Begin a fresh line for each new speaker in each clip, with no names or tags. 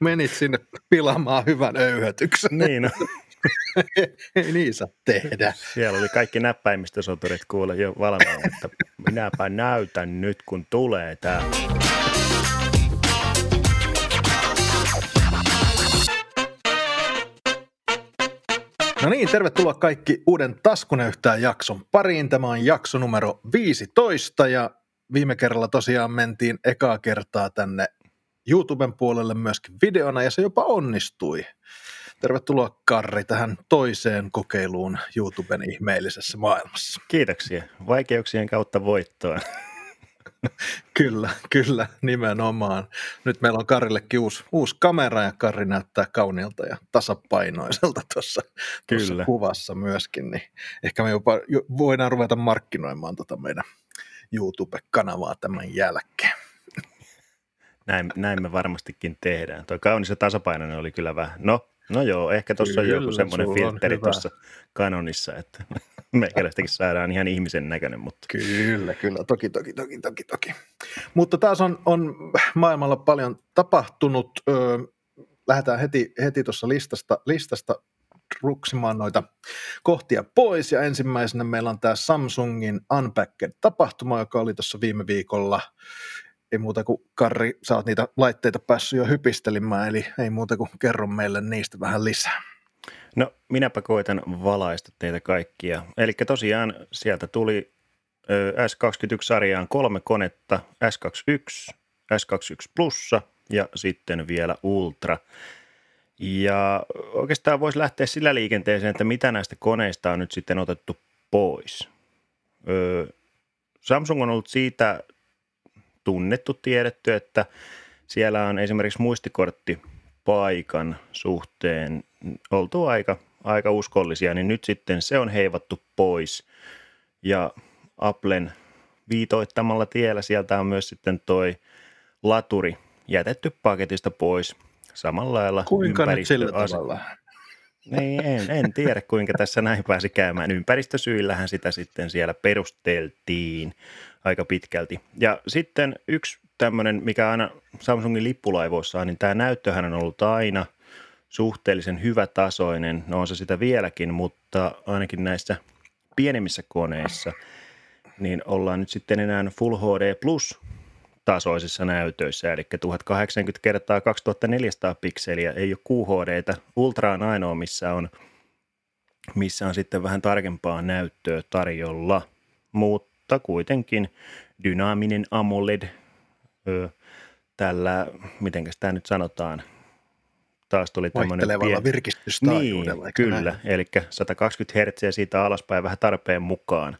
menit sinne pilaamaan hyvän öyhötyksen.
Niin, no.
Ei niin saa tehdä.
Siellä oli kaikki näppäimistösoturit kuule jo valmiina, että minäpä näytän nyt, kun tulee tämä.
No niin, tervetuloa kaikki uuden Taskunöyhtään jakson pariin. Tämä on jakso numero 15 ja viime kerralla tosiaan mentiin ekaa kertaa tänne YouTuben puolelle myöskin videona ja se jopa onnistui. Tervetuloa Karri tähän toiseen kokeiluun YouTuben ihmeellisessä maailmassa.
Kiitoksia. Vaikeuksien kautta voittoa.
Kyllä, kyllä, nimenomaan. Nyt meillä on Karillekin uusi, uusi kamera ja Karri näyttää kauniilta ja tasapainoiselta tuossa, tuossa kuvassa myöskin. Niin ehkä me jopa jo- voidaan ruveta markkinoimaan tota meidän YouTube-kanavaa tämän jälkeen.
Näin, näin me varmastikin tehdään. Tuo kaunis ja tasapainoinen oli kyllä vähän. No, no joo, ehkä tuossa on joku semmoinen filtteri
hyvä.
tuossa kanonissa, että meikäläistäkin saadaan ihan ihmisen näköinen, mutta
Kyllä, kyllä, toki, toki, toki, toki, toki. Mutta taas on, on maailmalla paljon tapahtunut. Öö, lähdetään heti, heti tuossa listasta, listasta ruksimaan noita kohtia pois. Ja ensimmäisenä meillä on tämä Samsungin Unpacked-tapahtuma, joka oli tuossa viime viikolla. Ei muuta kuin Karri, sä oot niitä laitteita päässyt jo hypistelimään, eli ei muuta kuin kerro meille niistä vähän lisää.
No, minäpä koitan valaista teitä kaikkia. Eli tosiaan sieltä tuli ö, S21-sarjaan kolme konetta, S21, S21 Plussa ja sitten vielä Ultra. Ja oikeastaan voisi lähteä sillä liikenteeseen, että mitä näistä koneista on nyt sitten otettu pois. Samsung on ollut siitä tunnettu, tiedetty, että siellä on esimerkiksi muistikorttipaikan suhteen oltu aika, aika uskollisia, niin nyt sitten se on heivattu pois. Ja Applen viitoittamalla tiellä sieltä on myös sitten toi laturi jätetty paketista pois. Samalla lailla
Kuinka nyt sillä tavalla?
Niin, en, en tiedä, kuinka tässä näin pääsi käymään. Ympäristösyillähän sitä sitten siellä perusteltiin aika pitkälti. Ja sitten yksi tämmöinen, mikä aina Samsungin lippulaivoissa on, niin tämä näyttöhän on ollut aina suhteellisen hyvätasoinen. No on se sitä vieläkin, mutta ainakin näissä pienemmissä koneissa, niin ollaan nyt sitten enää Full HD Plus tasoisissa näytöissä, eli 1080 kertaa 2400 pikseliä, ei ole QHDtä. Ultra on ainoa, missä on, missä on sitten vähän tarkempaa näyttöä tarjolla, mutta kuitenkin dynaaminen AMOLED ö, tällä, miten tämä nyt sanotaan, taas tuli tämmöinen
Vaihtelevalla virkistystaajuudella.
niin, kyllä.
näin?
Eli 120 Hz siitä alaspäin vähän tarpeen mukaan.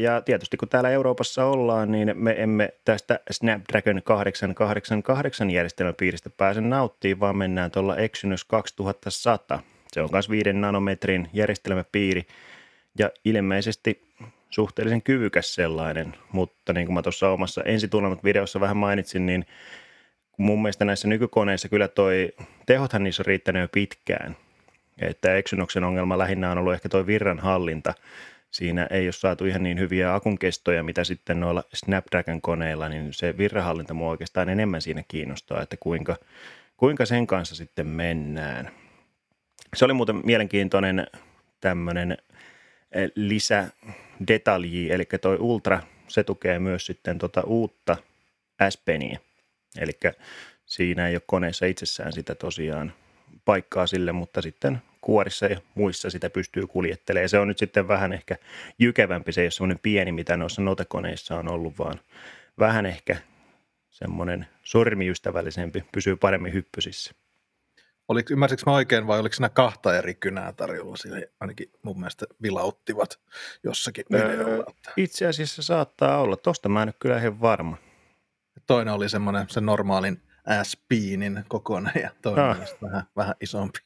Ja tietysti kun täällä Euroopassa ollaan, niin me emme tästä Snapdragon 888 järjestelmäpiiristä pääse nauttimaan, vaan mennään tuolla Exynos 2100. Se on myös 5 nanometrin järjestelmäpiiri ja ilmeisesti suhteellisen kyvykäs sellainen, mutta niin kuin mä tuossa omassa ensitulemat videossa vähän mainitsin, niin mun mielestä näissä nykykoneissa kyllä toi tehothan niissä on riittänyt jo pitkään. Että Exynoksen ongelma lähinnä on ollut ehkä toi virranhallinta. Siinä ei ole saatu ihan niin hyviä akunkestoja, mitä sitten noilla Snapdragon-koneilla, niin se virranhallinta mua oikeastaan enemmän siinä kiinnostaa, että kuinka, kuinka sen kanssa sitten mennään. Se oli muuten mielenkiintoinen tämmöinen eh, lisädetalji, eli toi Ultra, se tukee myös sitten tota uutta S. Eli siinä ei ole koneessa itsessään sitä tosiaan paikkaa sille, mutta sitten kuorissa ja muissa sitä pystyy kuljettelemaan. Se on nyt sitten vähän ehkä jykevämpi, se ei ole semmoinen pieni, mitä noissa notekoneissa on ollut, vaan vähän ehkä semmoinen sormiystävällisempi, pysyy paremmin hyppysissä.
Oliko, ymmärsikö mä oikein vai oliko siinä kahta eri kynää tarjolla? Siinä ainakin mun mielestä vilauttivat jossakin
Öö,
videolla.
Itse asiassa saattaa olla, tosta mä en ole kyllä ihan varma.
Toinen oli semmoinen se normaalin S-piinin kokoinen ja toinen
Ah.
vähän, vähän isompi.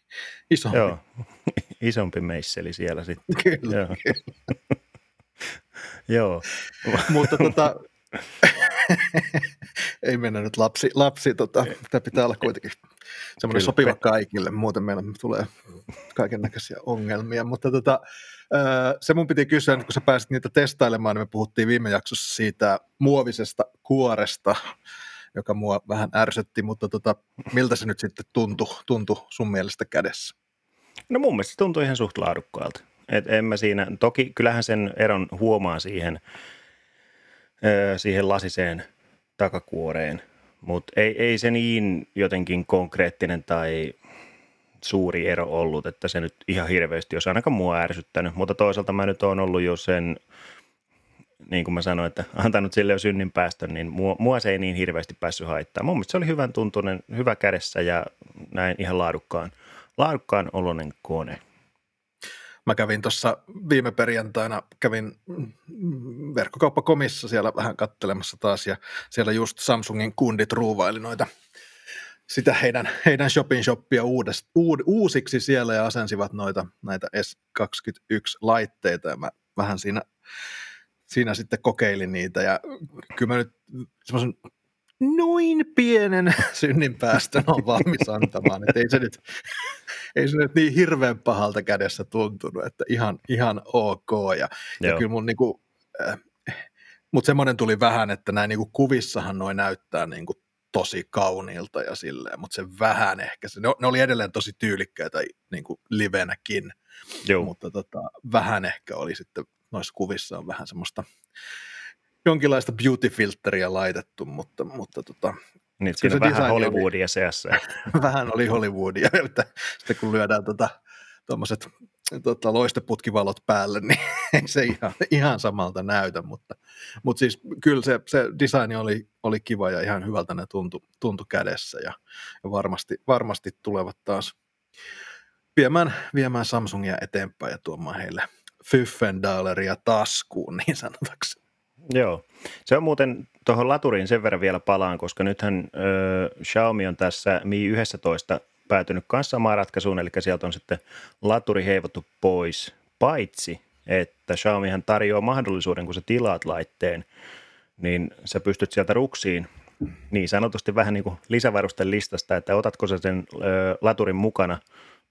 isompi.
Joo, isompi meisseli siellä sitten.
Kyllä.
Joo. Joo,
Mutta tota, ei mennä nyt lapsi, lapsi tota, tämä pitää olla kuitenkin semmoinen
Kyllä.
sopiva kaikille, muuten meillä tulee kaiken näköisiä ongelmia, mutta tota, se mun piti kysyä, kun sä pääsit niitä testailemaan, niin me puhuttiin viime jaksossa siitä muovisesta kuoresta, joka mua vähän ärsytti, mutta tota, miltä se nyt sitten tuntui, tuntui sun mielestä kädessä?
No mun mielestä se tuntui ihan suht laadukkaalta. Et en mä siinä, toki kyllähän sen eron huomaa siihen, siihen lasiseen takakuoreen, mutta ei, ei se niin jotenkin konkreettinen tai suuri ero ollut, että se nyt ihan hirveästi olisi ainakaan mua ärsyttänyt, mutta toisaalta mä nyt oon ollut jo sen, niin kuin mä sanoin, että antanut sille jo synnin päästön, niin mua, mua se ei niin hirveästi päässyt haittaa. Mun mielestä se oli hyvän tuntunen, hyvä kädessä ja näin ihan laadukkaan, laadukkaan oloinen kone.
Mä kävin tuossa viime perjantaina, kävin verkkokauppakomissa siellä vähän kattelemassa taas ja siellä just Samsungin kundit ruuvaili noita sitä heidän, heidän shopping shoppia uudest, uud, uusiksi siellä ja asensivat noita näitä S21-laitteita ja mä vähän siinä, siinä sitten kokeilin niitä ja kyllä mä nyt semmoisen noin pienen synnin päästä on valmis antamaan, että ei se nyt, ei se nyt niin hirveän pahalta kädessä tuntunut, että ihan, ihan ok ja, ja kyllä mun niinku, äh, mutta semmoinen tuli vähän, että näin niinku kuvissahan noin näyttää niinku tosi kauniilta ja silleen, mutta se vähän ehkä, se, ne, ne oli edelleen tosi tyylikkäitä niin kuin livenäkin, Joo. mutta tota, vähän ehkä oli sitten noissa kuvissa on vähän semmoista jonkinlaista beauty-filteriä laitettu, mutta, mutta tota,
niin, siinä se vähän Hollywoodia oli, seassa.
vähän oli Hollywoodia, että sitten kun lyödään tota, tuommoiset tota, loisteputkivalot päälle, niin ei se ihan, ihan samalta näytä, mutta, mutta siis kyllä se, se design oli, oli kiva ja ihan hyvältä ne tuntui, tuntui kädessä ja, ja varmasti, varmasti tulevat taas viemään, viemään Samsungia eteenpäin ja tuomaan heille Fyffendaaleria taskuun niin sanotakseni.
Joo, se on muuten tuohon laturiin sen verran vielä palaan, koska nythän ö, Xiaomi on tässä Mi 11 päätynyt kanssa samaan ratkaisuun, eli sieltä on sitten laturi heivottu pois, paitsi että Xiaomihan tarjoaa mahdollisuuden, kun sä tilaat laitteen, niin sä pystyt sieltä ruksiin niin sanotusti vähän niin kuin lisävarusten listasta, että otatko sä sen ö, laturin mukana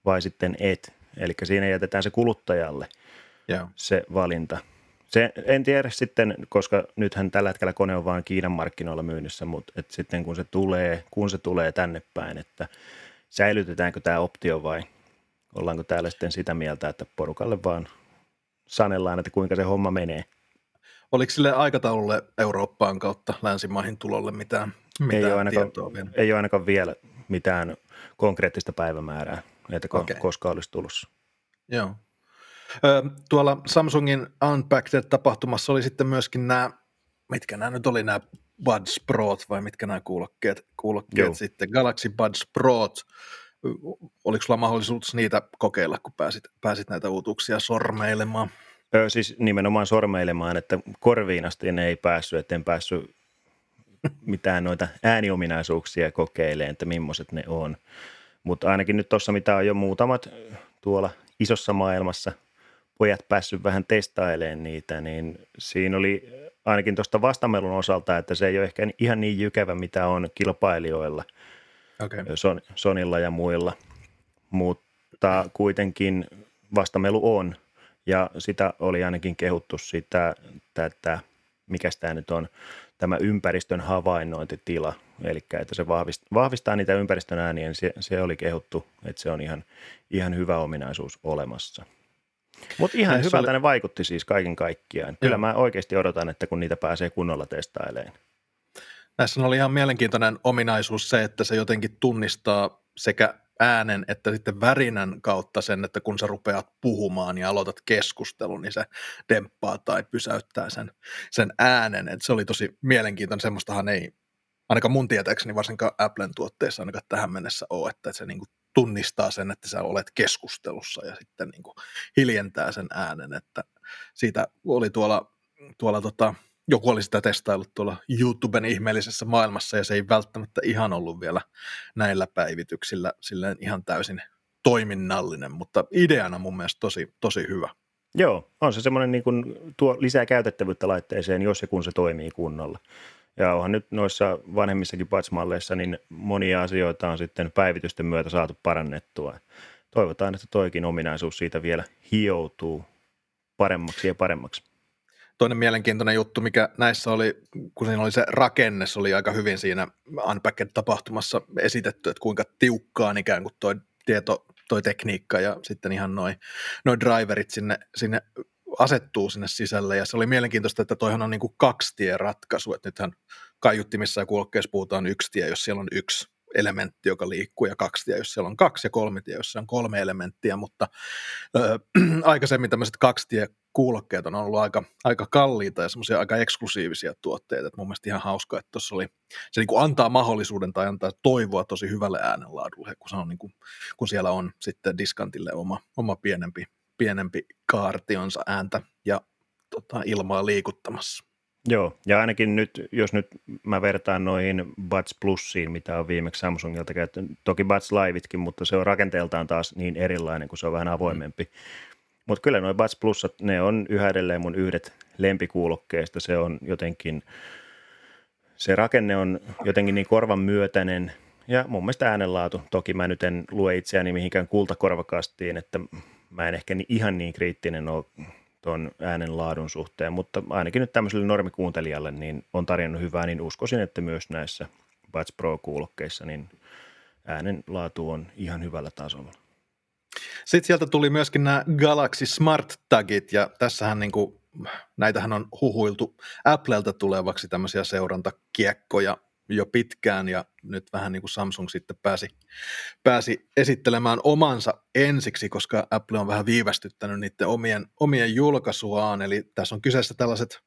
vai sitten et. Eli siinä jätetään se kuluttajalle yeah. se valinta. Se, en tiedä sitten, koska nythän tällä hetkellä kone on vain Kiinan markkinoilla myynnissä, mutta et sitten kun se tulee, kun se tulee tänne päin, että säilytetäänkö tämä optio vai ollaanko täällä sitten sitä mieltä, että porukalle vaan sanellaan, että kuinka se homma menee.
Oliko sille aikataululle Eurooppaan kautta länsimaihin tulolle mitään, mitään
ei ole ainakaan, vielä? Ei ole ainakaan vielä mitään konkreettista päivämäärää, että okay. koska olisi tulossa.
Joo. Tuolla Samsungin Unpacked-tapahtumassa oli sitten myöskin nämä, mitkä nämä nyt oli nämä Buds Pro vai mitkä nämä kuulokkeet, kuulokkeet sitten, Galaxy Buds Pro. Oliko sulla mahdollisuus niitä kokeilla, kun pääsit, pääsit näitä uutuuksia sormeilemaan?
Ö, siis nimenomaan sormeilemaan, että korviin asti ne ei päässyt, etten päässyt mitään noita ääniominaisuuksia kokeilemaan, että millaiset ne on. Mutta ainakin nyt tuossa, mitä on jo muutamat tuolla isossa maailmassa pojat päässyt vähän testailemaan niitä, niin siinä oli ainakin tuosta vastamelun osalta, että se ei ole ehkä ihan niin jykevä, mitä on kilpailijoilla, okay. Son, Sonilla ja muilla, mutta kuitenkin vastamelu on, ja sitä oli ainakin kehuttu sitä, että mikä tämä nyt on, tämä ympäristön havainnointitila, eli että se vahvistaa, vahvistaa niitä ympäristön ääniä, niin se, se oli kehuttu, että se on ihan, ihan hyvä ominaisuus olemassa. Mutta ihan Näissä hyvältä oli... ne vaikutti siis kaiken kaikkiaan. Kyllä Joo. mä oikeasti odotan, että kun niitä pääsee kunnolla testailemaan.
Näissä oli ihan mielenkiintoinen ominaisuus se, että se jotenkin tunnistaa sekä äänen että sitten värinän kautta sen, että kun sä rupeat puhumaan ja aloitat keskustelun, niin se demppaa tai pysäyttää sen, sen äänen. Et se oli tosi mielenkiintoinen, semmoistahan ei ainakaan mun tietääkseni varsinkaan Applen tuotteissa ainakaan tähän mennessä ole, että se niin kuin tunnistaa sen, että sä olet keskustelussa ja sitten niin kuin hiljentää sen äänen, että siitä oli tuolla, tuolla tota, joku oli sitä testaillut tuolla YouTuben ihmeellisessä maailmassa ja se ei välttämättä ihan ollut vielä näillä päivityksillä silleen ihan täysin toiminnallinen, mutta ideana mun mielestä tosi, tosi hyvä.
Joo, on se semmoinen niin kuin tuo lisää käytettävyyttä laitteeseen, jos ja kun se toimii kunnolla. Ja onhan nyt noissa vanhemmissakin patch niin monia asioita on sitten päivitysten myötä saatu parannettua. Toivotaan, että toikin ominaisuus siitä vielä hioutuu paremmaksi ja paremmaksi.
toinen mielenkiintoinen juttu, mikä näissä oli, kun siinä oli se rakenne, se oli aika hyvin siinä Unpacked-tapahtumassa esitetty, että kuinka tiukkaan ikään kuin toi tieto, toi tekniikka ja sitten ihan noin noi driverit sinne, sinne asettuu sinne sisälle, ja se oli mielenkiintoista, että toihan on niin kuin kaksi ratkaisu, että nythän kaiuttimissa ja kuulokkeissa puhutaan yksi tie, jos siellä on yksi elementti, joka liikkuu, ja kaksi tie, jos siellä on kaksi, ja kolme tie, jos siellä on kolme elementtiä, mutta ö, aikaisemmin tämmöiset kaksi tie kuulokkeet on ollut aika, aika kalliita ja semmoisia aika eksklusiivisia tuotteita, että mun mielestä ihan hauska, että tuossa oli, se niin kuin antaa mahdollisuuden tai antaa toivoa tosi hyvälle äänenlaadulle, kun, se on niin kuin, kun siellä on sitten diskantille oma, oma pienempi, pienempi kaartionsa ääntä ja tota, ilmaa liikuttamassa.
Joo, ja ainakin nyt, jos nyt mä vertaan noihin Buds Plusiin, mitä on viimeksi Samsungilta käyttänyt, toki Buds Liveitkin, mutta se on rakenteeltaan taas niin erilainen, kun se on vähän avoimempi. Mm. Mutta kyllä noin Buds Plusat, ne on yhä edelleen mun yhdet lempikuulokkeista. Se on jotenkin, se rakenne on jotenkin niin korvan myötäinen ja mun mielestä äänenlaatu. Toki mä nyt en lue itseäni mihinkään kultakorvakastiin, että mä en ehkä ihan niin kriittinen ole tuon äänenlaadun suhteen, mutta ainakin nyt tämmöiselle normikuuntelijalle niin on tarjonnut hyvää, niin uskoisin, että myös näissä Buds Pro-kuulokkeissa niin äänenlaatu on ihan hyvällä tasolla.
Sitten sieltä tuli myöskin nämä Galaxy Smart Tagit, ja tässähän niin kuin, näitähän on huhuiltu Applelta tulevaksi tämmöisiä seurantakiekkoja jo pitkään, ja nyt vähän niin kuin Samsung sitten pääsi, pääsi esittelemään omansa ensiksi, koska Apple on vähän viivästyttänyt niiden omien, omien julkaisuaan, eli tässä on kyseessä tällaiset,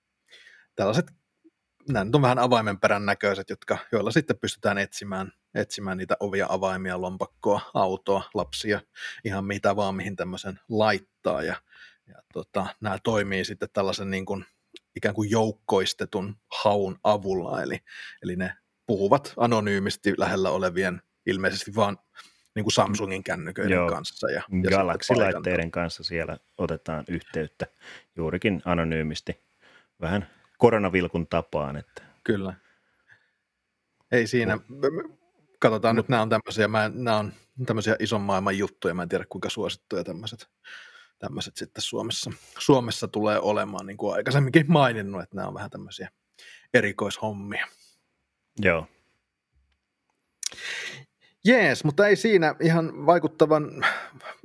tällaiset nämä nyt on vähän avaimenperän näköiset, jotka, joilla sitten pystytään etsimään, etsimään niitä ovia, avaimia, lompakkoa, autoa, lapsia, ihan mitä vaan, mihin tämmöisen laittaa. Ja, ja tota, nämä toimii sitten tällaisen niin kuin, ikään kuin joukkoistetun haun avulla, eli, eli ne puhuvat anonyymisti lähellä olevien, ilmeisesti vaan niin kuin Samsungin kännyköiden Joo, kanssa. Ja,
ja Galaxy-laitteiden kanssa siellä otetaan yhteyttä juurikin anonyymisti. Vähän koronavilkun tapaan. Että.
Kyllä. Ei siinä, katsotaan no. nyt, nämä on tämmöisiä, mä, nämä on tämmöisiä ison maailman juttuja, mä en tiedä kuinka suosittuja tämmöiset, tämmöiset sitten Suomessa, Suomessa tulee olemaan, niin kuin aikaisemminkin maininnut, että nämä on vähän tämmöisiä erikoishommia.
Joo.
Jees, mutta ei siinä ihan vaikuttavan,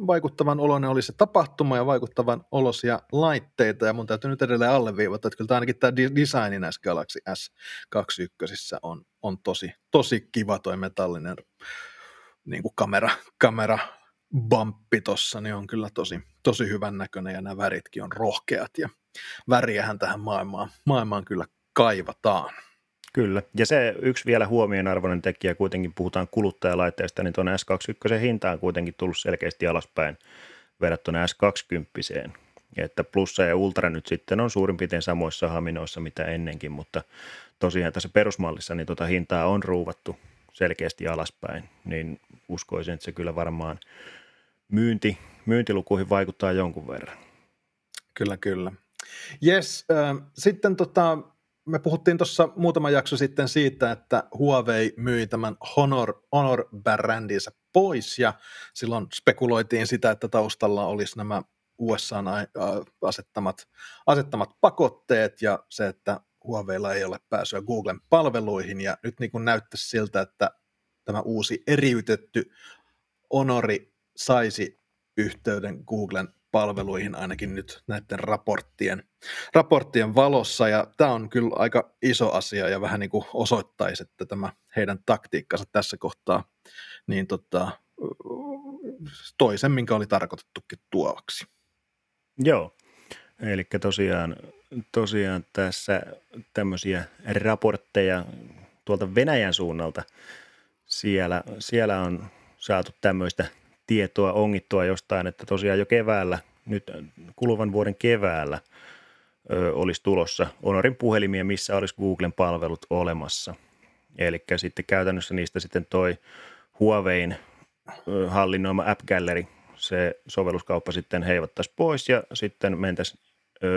vaikuttavan oloinen oli se tapahtuma ja vaikuttavan olosia laitteita. Ja mun täytyy nyt edelleen alleviivata, että kyllä ainakin tämä designi näissä Galaxy S21 on, on tosi, tosi kiva toi metallinen niin kuin kamera, kamera bumppi tossa, niin on kyllä tosi, tosi hyvän näköinen ja nämä väritkin on rohkeat ja väriähän tähän maailmaan, maailmaan kyllä kaivataan.
Kyllä, ja se yksi vielä huomionarvoinen tekijä, kuitenkin puhutaan kuluttajalaitteista, niin tuon S21 hinta on kuitenkin tullut selkeästi alaspäin verrattuna S20. Että plussa ja ultra nyt sitten on suurin piirtein samoissa haminoissa mitä ennenkin, mutta tosiaan tässä perusmallissa niin tuota hintaa on ruuvattu selkeästi alaspäin, niin uskoisin, että se kyllä varmaan myynti, myyntilukuihin vaikuttaa jonkun verran.
Kyllä, kyllä. Yes, äh, sitten tota, me puhuttiin tuossa muutama jakso sitten siitä, että Huawei myi tämän Honor, Honor-brändinsä pois ja silloin spekuloitiin sitä, että taustalla olisi nämä USA asettamat, asettamat pakotteet ja se, että Huaweilla ei ole pääsyä Googlen palveluihin. Ja nyt niin kuin näyttäisi siltä, että tämä uusi eriytetty Honori saisi yhteyden Googlen palveluihin ainakin nyt näiden raporttien, raporttien valossa, ja tämä on kyllä aika iso asia ja vähän niin kuin osoittaisi, että tämä heidän taktiikkansa tässä kohtaa niin tota, toisen, minkä oli tarkoitettukin tuovaksi.
Joo, eli tosiaan, tosiaan tässä tämmöisiä raportteja tuolta Venäjän suunnalta, siellä, siellä on saatu tämmöistä tietoa ongittua jostain, että tosiaan jo keväällä, nyt kuluvan vuoden keväällä ö, olisi tulossa Honorin puhelimia, missä olisi Googlen palvelut olemassa. Eli sitten käytännössä niistä sitten toi Huawein hallinnoima App Gallery, se sovelluskauppa sitten heivattaisi pois ja sitten mentäisiin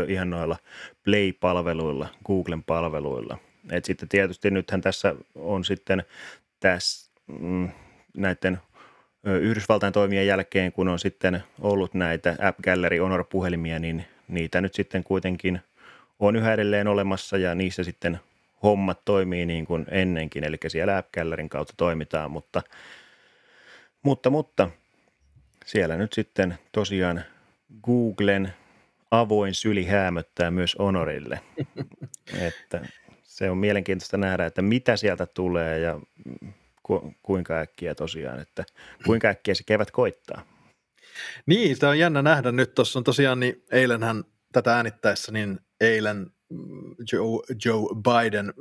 ihan noilla Play-palveluilla, Googlen palveluilla. Et sitten tietysti nythän tässä on sitten tässä mm, näiden Yhdysvaltain toimien jälkeen, kun on sitten ollut näitä App Gallery Honor-puhelimia, niin niitä nyt sitten kuitenkin on yhä edelleen olemassa ja niissä sitten hommat toimii niin kuin ennenkin, eli siellä app kautta toimitaan, mutta, mutta, mutta siellä nyt sitten tosiaan Googlen avoin syli häämöttää myös Honorille. että se on mielenkiintoista nähdä, että mitä sieltä tulee ja ku, kuinka äkkiä tosiaan, että kuinka äkkiä se kevät koittaa.
Niin, sitä on jännä nähdä nyt. Tuossa on tosiaan, niin eilenhän tätä äänittäessä, niin eilen mm, Joe, Joe Biden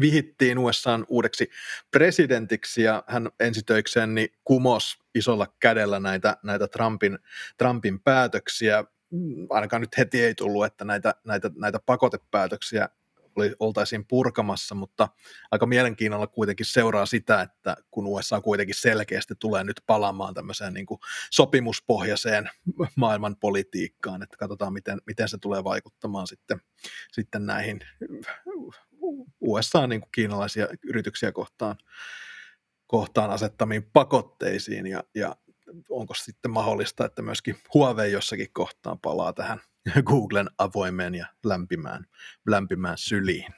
vihittiin USAn uudeksi presidentiksi ja hän ensitöikseen niin kumos isolla kädellä näitä, näitä Trumpin, Trumpin päätöksiä. Mm, ainakaan nyt heti ei tullut, että näitä, näitä, näitä pakotepäätöksiä oli, oltaisiin purkamassa, mutta aika mielenkiinnolla kuitenkin seuraa sitä, että kun USA kuitenkin selkeästi tulee nyt palaamaan tämmöiseen niin kuin sopimuspohjaiseen maailman politiikkaan, että katsotaan miten, miten se tulee vaikuttamaan sitten, sitten näihin USA niin yrityksiä kohtaan, kohtaan asettamiin pakotteisiin ja, ja onko sitten mahdollista, että myöskin Huawei jossakin kohtaan palaa tähän Googlen avoimeen ja lämpimään, lämpimään syliin.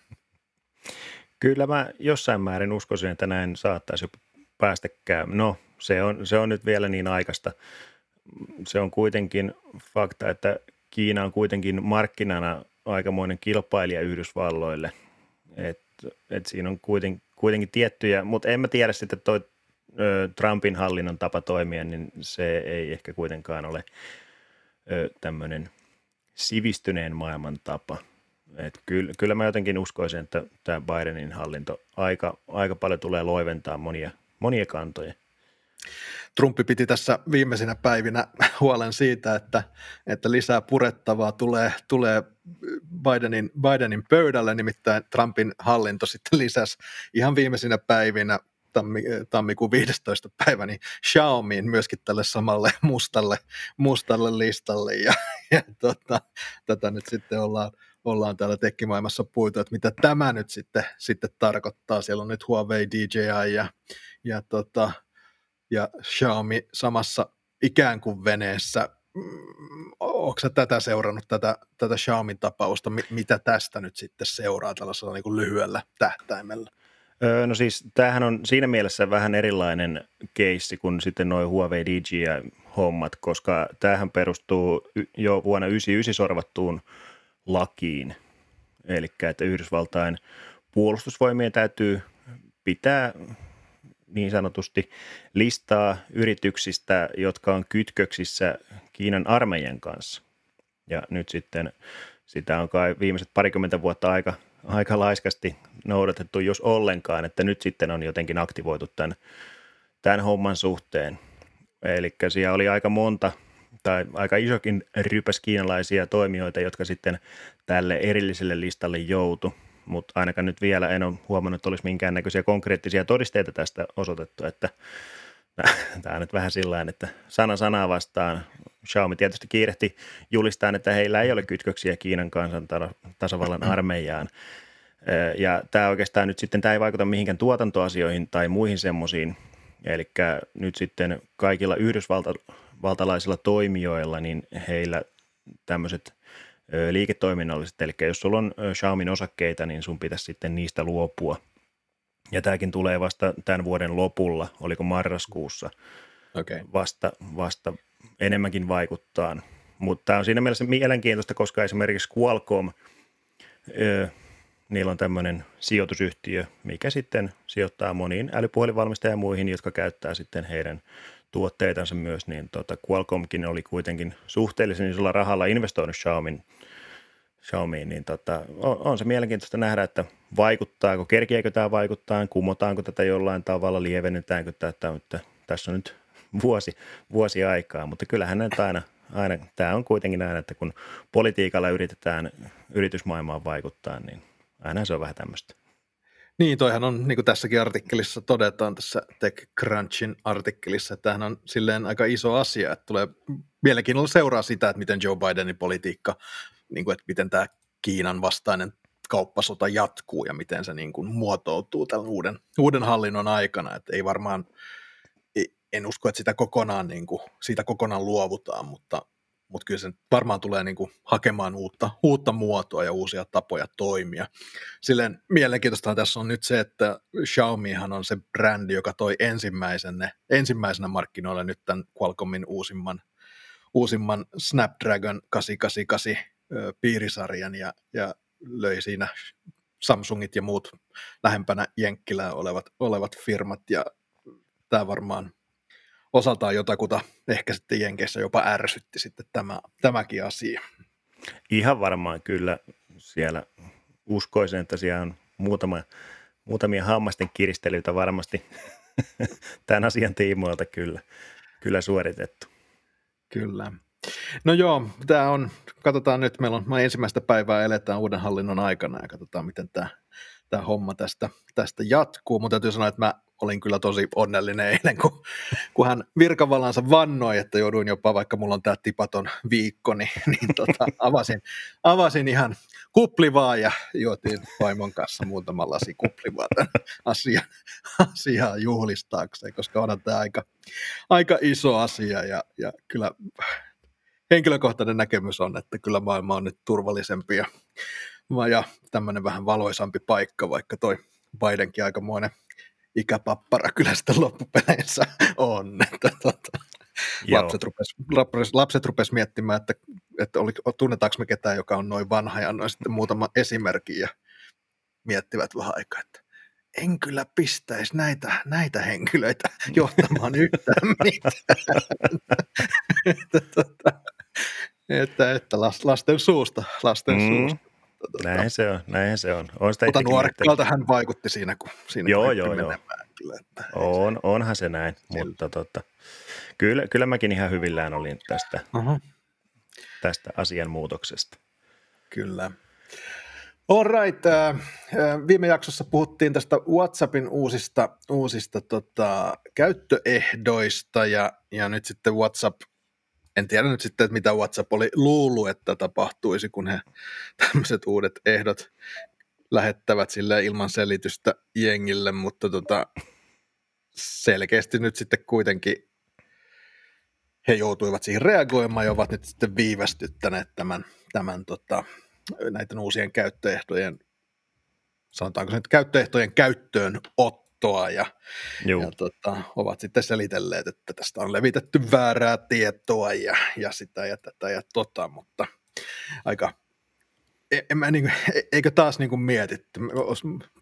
Kyllä mä jossain määrin uskoisin, että näin saattaisi päästä käymään. No, se on, se on nyt vielä niin aikaista. Se on kuitenkin fakta, että Kiina on kuitenkin markkinana aikamoinen kilpailija Yhdysvalloille. Et, et siinä on kuitenkin, kuitenkin tiettyjä, mutta en mä tiedä sitten toi Trumpin hallinnon tapa toimia, niin se ei ehkä kuitenkaan ole tämmöinen – sivistyneen maailman tapa. Et kyllä, kyllä mä jotenkin uskoisin, että tämä Bidenin hallinto aika, aika paljon tulee loiventaa monia, monia kantoja.
Trumpi piti tässä viimeisinä päivinä huolen siitä, että, että lisää purettavaa tulee, tulee Bidenin, Bidenin pöydälle, nimittäin Trumpin hallinto sitten lisäsi ihan viimeisinä päivinä tammi, tammikuun 15. päivä, niin Xiaomiin myöskin tälle samalle mustalle, mustalle listalle. Ja, ja tota, tätä nyt sitten ollaan, ollaan täällä tekkimaailmassa puitu, että mitä tämä nyt sitten, sitten tarkoittaa. Siellä on nyt Huawei, DJI ja, ja, tota, ja Xiaomi samassa ikään kuin veneessä. Mm, Onko tätä seurannut, tätä, tätä Xiaomin tapausta, mitä tästä nyt sitten seuraa tällaisella niin kuin lyhyellä tähtäimellä?
No siis tämähän on siinä mielessä vähän erilainen keissi kuin sitten noin Huawei DJI-hommat, koska tämähän perustuu jo vuonna 1999 sorvattuun lakiin. Eli että Yhdysvaltain puolustusvoimien täytyy pitää niin sanotusti listaa yrityksistä, jotka on kytköksissä Kiinan armeijan kanssa. Ja nyt sitten sitä on kai viimeiset parikymmentä vuotta aika aika laiskasti noudatettu, jos ollenkaan, että nyt sitten on jotenkin aktivoitu tämän, tämän homman suhteen. Eli siellä oli aika monta tai aika isokin rypäs kiinalaisia toimijoita, jotka sitten tälle erilliselle listalle joutu, mutta ainakaan nyt vielä en ole huomannut, että olisi minkäännäköisiä konkreettisia todisteita tästä osoitettu, että tämä on nyt vähän sillä että sana sanaa vastaan. Xiaomi tietysti kiirehti julistaa, että heillä ei ole kytköksiä Kiinan kansan tasavallan armeijaan. Ja tämä oikeastaan nyt sitten, tämä ei vaikuta mihinkään tuotantoasioihin tai muihin semmoisiin. Eli nyt sitten kaikilla yhdysvaltalaisilla toimijoilla, niin heillä tämmöiset liiketoiminnalliset, eli jos sulla on Xiaomin osakkeita, niin sun pitäisi sitten niistä luopua – ja tämäkin tulee vasta tämän vuoden lopulla, oliko marraskuussa okay. vasta, vasta enemmänkin vaikuttaa. Mutta tämä on siinä mielessä mielenkiintoista, koska esimerkiksi Qualcomm, ö, niillä on tämmöinen sijoitusyhtiö, mikä sitten sijoittaa moniin älypuhelinvalmistajiin ja muihin, jotka käyttää sitten heidän tuotteitansa myös, niin tota Qualcommkin oli kuitenkin suhteellisen isolla rahalla investoinut Xiaomin Xiaomiin, niin tota, on, on, se mielenkiintoista nähdä, että vaikuttaako, kerkiäkö tämä vaikuttaa, kumotaanko tätä jollain tavalla, lievennetäänkö tätä, mutta tässä on nyt vuosi, vuosi aikaa, mutta kyllähän näitä aina, aina, tämä on kuitenkin näin, että kun politiikalla yritetään yritysmaailmaan vaikuttaa, niin aina se on vähän tämmöistä.
Niin, toihan on, niin kuin tässäkin artikkelissa todetaan, tässä TechCrunchin artikkelissa, että tämähän on silleen aika iso asia, että tulee mielenkiinnolla seuraa sitä, että miten Joe Bidenin politiikka niin kuin, että miten tämä Kiinan vastainen kauppasota jatkuu ja miten se niin kuin muotoutuu tämän uuden, uuden hallinnon aikana. Että ei varmaan, en usko, että sitä kokonaan, niin kuin, siitä kokonaan luovutaan, mutta mutta kyllä se varmaan tulee niin kuin hakemaan uutta, uutta muotoa ja uusia tapoja toimia. Silleen mielenkiintoista tässä on nyt se, että Xiaomihan on se brändi, joka toi ensimmäisenä, ensimmäisenä markkinoille nyt tämän Qualcommin uusimman, uusimman Snapdragon 888 piirisarjan ja, ja löi siinä Samsungit ja muut lähempänä Jenkkilää olevat, olevat firmat ja tämä varmaan osaltaan jotakuta ehkä sitten Jenkeissä jopa ärsytti sitten tämä, tämäkin asia.
Ihan varmaan kyllä siellä uskoisin, että siellä on muutama, muutamia hammasten kiristelyitä varmasti tämän asian tiimoilta kyllä, kyllä suoritettu.
Kyllä. No joo, tämä on, katsotaan nyt, meillä on ensimmäistä päivää eletään uuden hallinnon aikana ja katsotaan, miten tämä, tämä homma tästä, tästä jatkuu. Mutta täytyy sanoa, että mä olin kyllä tosi onnellinen eilen, kun, kun hän virkavallansa vannoi, että jouduin jopa, vaikka mulla on tämä tipaton viikko, niin, niin tota, avasin, avasin ihan kuplivaa ja juotiin vaimon kanssa muutama lasi kuplivaa tämän asian, asiaa juhlistaakseen, koska onhan tämä aika, aika iso asia ja, ja kyllä henkilökohtainen näkemys on, että kyllä maailma on nyt turvallisempi ja, ja tämmöinen vähän valoisampi paikka, vaikka toi Bidenkin aikamoinen ikäpappara kyllä sitten loppupeleissä on. Että, tuota, lapset rupes, lapset, lapset rupes miettimään, että, että oli, tunnetaanko me ketään, joka on noin vanha ja noin sitten muutama esimerkki ja miettivät vähän aikaa, että en kyllä pistäisi näitä, näitä henkilöitä johtamaan yhtään mitään. että, tuota, että, että lasten suusta, lasten mm. suusta.
Tota, näin se on, näin se on. on sitä
Mutta nuorekkalta hän vaikutti siinä, kun siinä
joo, joo, joo. Kyllä, että on, onhan se näin, Sillä. mutta tota, kyllä, kyllä mäkin ihan hyvillään olin tästä, uh-huh. tästä asianmuutoksesta.
Kyllä. All right. Äh, viime jaksossa puhuttiin tästä WhatsAppin uusista, uusista tota, käyttöehdoista ja, ja nyt sitten WhatsApp en tiedä nyt sitten, että mitä WhatsApp oli luullut, että tapahtuisi, kun he tämmöiset uudet ehdot lähettävät sille ilman selitystä jengille, mutta tota, selkeästi nyt sitten kuitenkin he joutuivat siihen reagoimaan ja ovat nyt sitten viivästyttäneet tämän, tämän tota, näiden uusien käyttöehtojen, sanotaanko se nyt käyttöehtojen käyttöön ottoa ja, ja tota, ovat sitten selitelleet, että tästä on levitetty väärää tietoa ja, ja sitä ja tätä ja tota, mutta aika E, en mä niin, eikö taas niin kuin mietitty?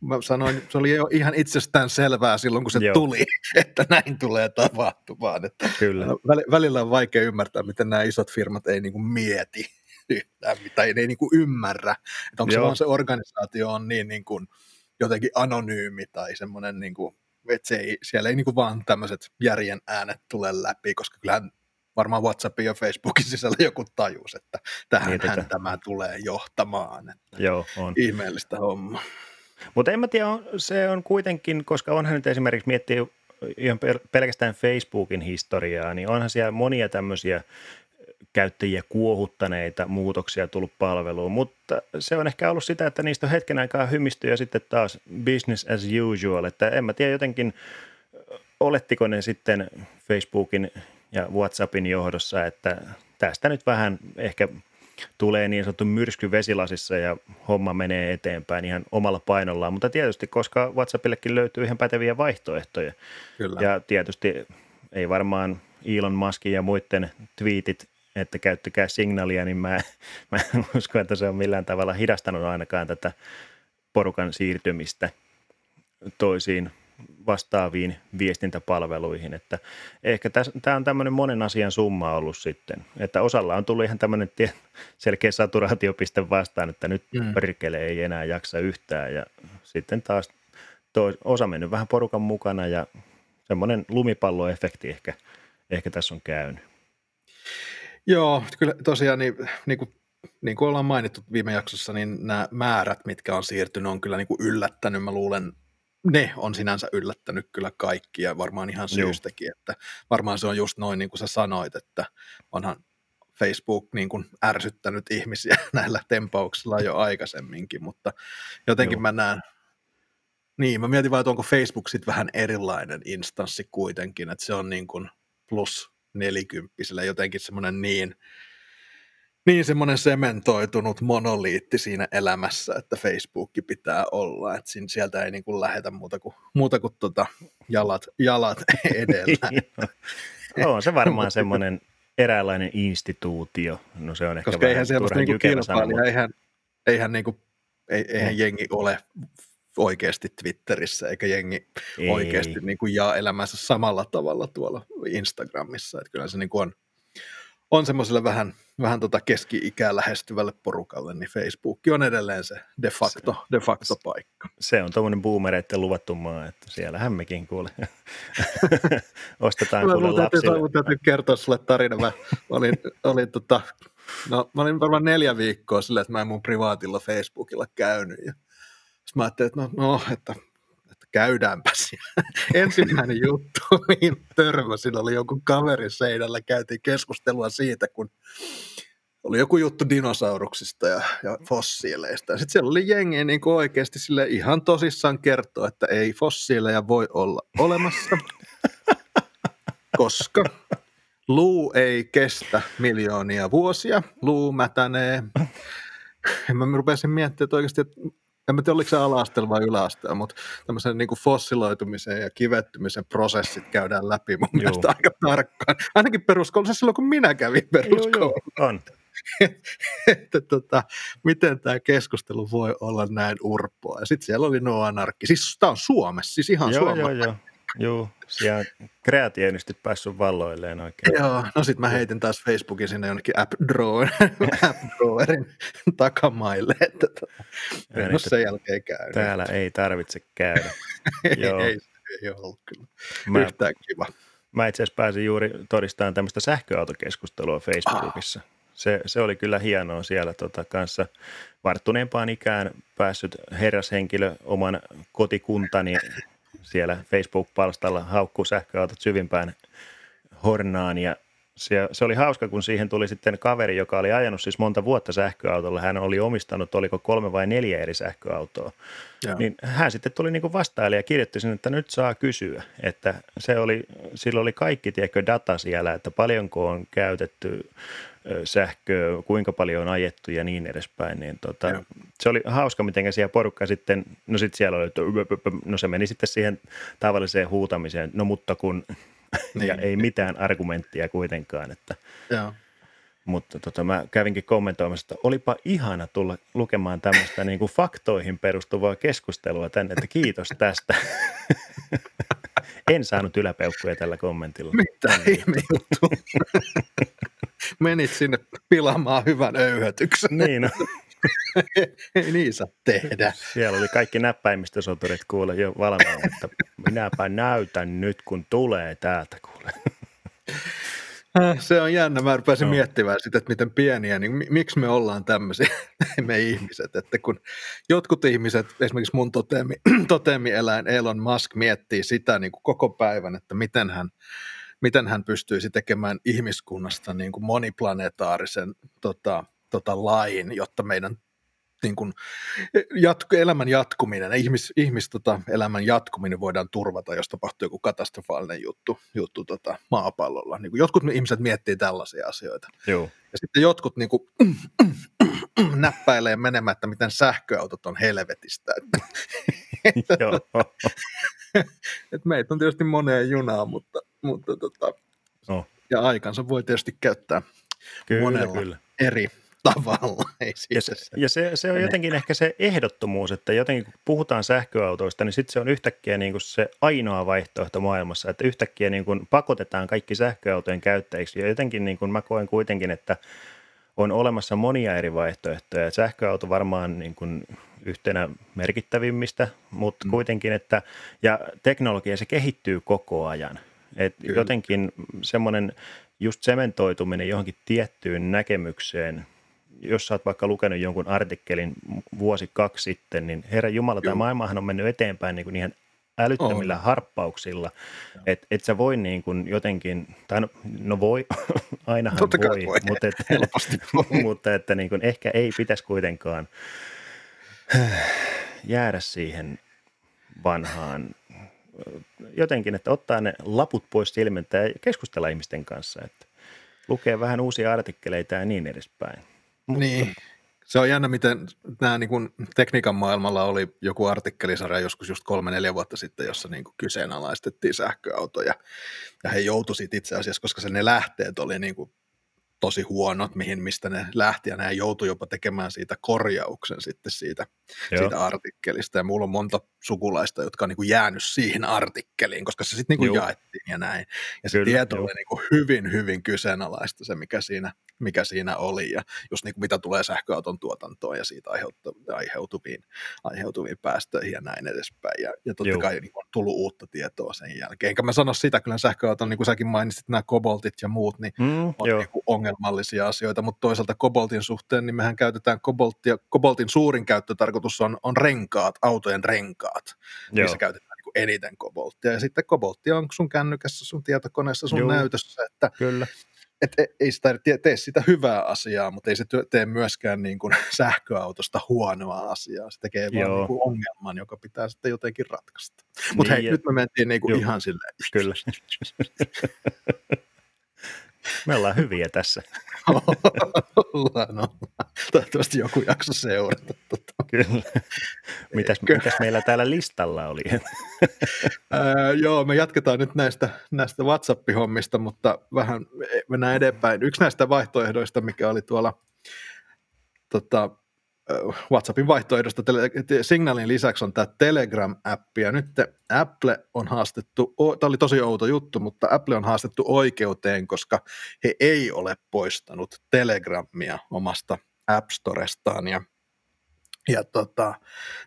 Mä sanoin, se oli jo ihan itsestään selvää silloin, kun se Joo. tuli, että näin tulee tapahtumaan. Että Kyllä. Välillä on vaikea ymmärtää, miten nämä isot firmat ei niin kuin mieti yhtään, tai ei, ei niin kuin ymmärrä. Että onko Joo. se vaan se organisaatio on niin, niin kuin jotenkin anonyymi tai semmoinen, niin kuin, että se ei, siellä ei niin kuin vaan tämmöiset järjen äänet tule läpi, koska kyllähän varmaan WhatsAppin ja Facebookin sisällä joku tajus, että tähän niin, hän tämä tulee johtamaan. Että Joo, on. Ihmeellistä hommaa.
Mutta en mä tiedä, se on kuitenkin, koska onhan nyt esimerkiksi miettii ihan pelkästään Facebookin historiaa, niin onhan siellä monia tämmöisiä käyttäjiä kuohuttaneita muutoksia tullut palveluun, mutta se on ehkä ollut sitä, että niistä on hetken aikaa hymisty ja sitten taas business as usual, että en mä tiedä jotenkin, olettiko ne sitten Facebookin ja WhatsAppin johdossa, että tästä nyt vähän ehkä tulee niin sanottu myrsky vesilasissa ja homma menee eteenpäin ihan omalla painollaan, mutta tietysti koska WhatsAppillekin löytyy ihan päteviä vaihtoehtoja. Kyllä. Ja tietysti ei varmaan Elon Muskin ja muiden tweetit, että käyttäkää signaalia, niin mä, mä en usko, että se on millään tavalla hidastanut ainakaan tätä porukan siirtymistä toisiin vastaaviin viestintäpalveluihin. Että ehkä tämä on tämmöinen monen asian summa ollut sitten. Että osalla on tullut ihan tämmöinen selkeä saturaatiopiste vastaan, että nyt mm. perkele ei enää jaksa yhtään ja sitten taas toi, osa mennyt vähän porukan mukana ja semmoinen lumipalloefekti ehkä, ehkä tässä on käynyt.
Joo, kyllä tosiaan niin, niin kuin niin kuin ollaan mainittu viime jaksossa, niin nämä määrät, mitkä on siirtynyt, on kyllä niin kuin yllättänyt. Mä luulen, ne on sinänsä yllättänyt kyllä kaikkia, varmaan ihan syystäkin, Joo. että varmaan se on just noin niin kuin sä sanoit, että onhan Facebook niin kuin ärsyttänyt ihmisiä näillä tempauksilla jo aikaisemminkin, mutta jotenkin Joo. mä näen, niin mä mietin vaan, että onko Facebook sitten vähän erilainen instanssi kuitenkin, että se on niin kuin plus nelikymppisellä jotenkin semmoinen niin niin semmoinen sementoitunut monoliitti siinä elämässä, että Facebook pitää olla, että sieltä ei niin kuin lähetä muuta kuin, muuta kuin tota jalat, jalat edellä.
on se varmaan semmoinen eräänlainen instituutio. No se on ehkä
Koska eihän semmoista niinku kilpailija, eihän, eihän, niinku, eihän ei. jengi ole oikeasti Twitterissä, eikä jengi ei. oikeasti niin kuin jaa elämänsä samalla tavalla tuolla Instagramissa. Että kyllä se niin kuin on, on semmoiselle vähän, vähän tota keski-ikää lähestyvälle porukalle, niin Facebook on edelleen se de facto, se, de facto paikka.
Se on tuommoinen boomereiden luvattu maa, että siellähän mekin kuule ostetaan kuule lapsille. Täytyy,
täytyy kertoa sulle tarina. Mä olin, olin, tota, no, mä olin varmaan neljä viikkoa silleen, että mä en mun privaatilla Facebookilla käynyt. Ja sitten mä ajattelin, että no, no että käydäänpä siellä. Ensimmäinen juttu, mihin törmäsin, oli joku kaveri seinällä, käytiin keskustelua siitä, kun oli joku juttu dinosauruksista ja, ja fossiileista. Ja sitten siellä oli jengi niin kuin oikeasti sille ihan tosissaan kertoa, että ei fossiileja voi olla olemassa, koska luu ei kestä miljoonia vuosia, luu mätänee. Mä rupesin miettimään, että oikeasti, että en mä tiedä oliko se ala vai yläaste, mutta tämmöisen niin fossiloitumisen ja kivettymisen prosessit käydään läpi mun Juu. mielestä aika tarkkaan. Ainakin peruskoulussa silloin, kun minä kävin peruskoulussa.
on.
että tota, miten tämä keskustelu voi olla näin urpoa. Ja sitten siellä oli no anarkki. Siis tämä on Suomessa, siis ihan
joo,
Suomessa.
Joo, joo. Joo, siellä kreatiivisesti päässyt valloilleen oikein.
Joo, no sitten mä heitin taas Facebookin sinne jonnekin app, drawer, app drawerin takamaille, että tota, en ole sen jälkeen käynyt.
Täällä ei tarvitse käydä.
Joo. ei, ei ollut kyllä mä, yhtään kiva.
Mä itse asiassa pääsin juuri todistamaan tämmöistä sähköautokeskustelua Facebookissa. Ah. Se, se oli kyllä hienoa siellä tota, kanssa varttuneempaan ikään päässyt herrashenkilö oman kotikuntani siellä Facebook-palstalla haukkuu sähköautot syvimpään hornaan ja se, se oli hauska, kun siihen tuli sitten kaveri, joka oli ajanut siis monta vuotta sähköautolla. Hän oli omistanut, oliko kolme vai neljä eri sähköautoa. Joo. Niin hän sitten tuli niin vastaille ja kirjoitti sinne, että nyt saa kysyä. Että se oli, sillä oli kaikki tiedätkö, data siellä, että paljonko on käytetty sähköä, kuinka paljon on ajettu ja niin edespäin. Niin tota, se oli hauska, miten siellä porukka sitten, no sitten siellä oli, että no se meni sitten siihen tavalliseen huutamiseen, no mutta kun, niin. ja ei mitään argumenttia kuitenkaan. Että,
Joo.
Mutta tota, mä kävinkin kommentoimassa, että olipa ihana tulla lukemaan tämmöistä niin kuin faktoihin perustuvaa keskustelua tänne, että kiitos tästä. en saanut yläpeukkuja tällä kommentilla.
Mitä ihme juttu? menit sinne pilaamaan hyvän öyhötyksen.
Niin.
Ei niin saa tehdä.
Siellä oli kaikki näppäimistösoturit kuule jo valmiina, että minäpä näytän nyt, kun tulee täältä kuule.
Se on jännä. Mä rupesin no. miettimään sitä, että miten pieniä, niin miksi me ollaan tämmöisiä, me ihmiset. Että kun jotkut ihmiset, esimerkiksi mun toteemi, toteemieläin Elon Musk miettii sitä niin kuin koko päivän, että miten hän miten hän pystyisi tekemään ihmiskunnasta niin kuin moniplanetaarisen tota, tota lain, jotta meidän niin kuin, jatku, elämän jatkuminen, ihmis, ihmis tota, elämän jatkuminen voidaan turvata, jos tapahtuu joku katastrofaalinen juttu, juttu tota, maapallolla. Niin kuin jotkut ihmiset miettii tällaisia asioita.
Joo.
Ja sitten jotkut niin kuin, näppäilee menemään, että miten sähköautot on helvetistä. Että meitä on tietysti moneen junaan, mutta, mutta tota, no. ja aikansa voi tietysti käyttää kyllä, monella kyllä. eri tavalla. Ei
ja se, se, ja se, se on jotenkin ehkä se ehdottomuus, että jotenkin kun puhutaan sähköautoista, niin sitten se on yhtäkkiä niin kuin se ainoa vaihtoehto maailmassa, että yhtäkkiä niin kuin pakotetaan kaikki sähköautojen käyttäjiksi. Ja jotenkin niin kuin mä koen kuitenkin, että on olemassa monia eri vaihtoehtoja. Sähköauto varmaan niin kuin yhtenä merkittävimmistä, mutta mm. kuitenkin, että ja teknologia se kehittyy koko ajan. Et jotenkin semmoinen just sementoituminen johonkin tiettyyn näkemykseen, jos sä oot vaikka lukenut jonkun artikkelin vuosi kaksi sitten, niin herra Jumala, Joo. tämä maailmahan on mennyt eteenpäin niin kuin ihan älyttömillä on. harppauksilla, että et sä voi niin kuin jotenkin, tai no, no voi, ainahan Totta voi, voi, mutta, että, voi. mutta että niin kuin ehkä ei pitäisi kuitenkaan jäädä siihen vanhaan jotenkin, että ottaa ne laput pois silmiltä ja keskustella ihmisten kanssa, että lukee vähän uusia artikkeleita ja niin edespäin.
Niin, se on jännä, miten nämä niin kuin, tekniikan maailmalla oli joku artikkelisarja joskus just kolme-neljä vuotta sitten, jossa niin kuin, kyseenalaistettiin sähköautoja. Ja he joutuivat itse asiassa, koska se ne lähteet oli niin kuin, tosi huonot, mihin, mistä ne lähti, ja ne joutui jopa tekemään siitä korjauksen sitten siitä, siitä artikkelista, ja mulla on monta sukulaista, jotka on niin kuin jäänyt siihen artikkeliin, koska se sitten niin jaettiin ja näin, ja se Kyllä, tieto joo. oli niin kuin hyvin, hyvin kyseenalaista se, mikä siinä, mikä siinä oli, ja just niin kuin mitä tulee sähköauton tuotantoon ja siitä aiheutuviin, aiheutuviin päästöihin ja näin edespäin, ja, ja totta Joo. kai niin on tullut uutta tietoa sen jälkeen, enkä mä sano sitä, kyllä sähköauton, niin kuin säkin mainitsit, nämä koboltit ja muut, niin mm, on niin kuin ongelmallisia asioita, mutta toisaalta koboltin suhteen, niin mehän käytetään kobolttia, koboltin suurin käyttötarkoitus on, on renkaat, autojen renkaat, Joo. missä käytetään niin eniten kobolttia, ja sitten kobolttia on sun kännykässä, sun tietokoneessa, sun Joo. näytössä, että
Kyllä
et e, ei sitä tee sitä hyvää asiaa, mutta ei se tee myöskään niin kuin sähköautosta huonoa asiaa. Se tekee vaan niin kuin ongelman, joka pitää sitten jotenkin ratkaista. Mutta niin, hei, ja... nyt me mentiin niin kuin ihan silleen.
Kyllä. Me ollaan hyviä tässä.
ollaan, ollaan. Toivottavasti joku jakso seurata.
Kyllä. Mitäs, mitäs meillä täällä listalla oli?
äh, joo, me jatketaan nyt näistä, näistä WhatsApp-hommista, mutta vähän mennään eteenpäin. Yksi näistä vaihtoehdoista, mikä oli tuolla tota, WhatsAppin vaihtoehdosta Signalin lisäksi on tämä Telegram-appi, ja nyt Apple on haastettu, tämä oli tosi outo juttu, mutta Apple on haastettu oikeuteen, koska he ei ole poistanut Telegramia omasta App Storestaan, ja, ja tota,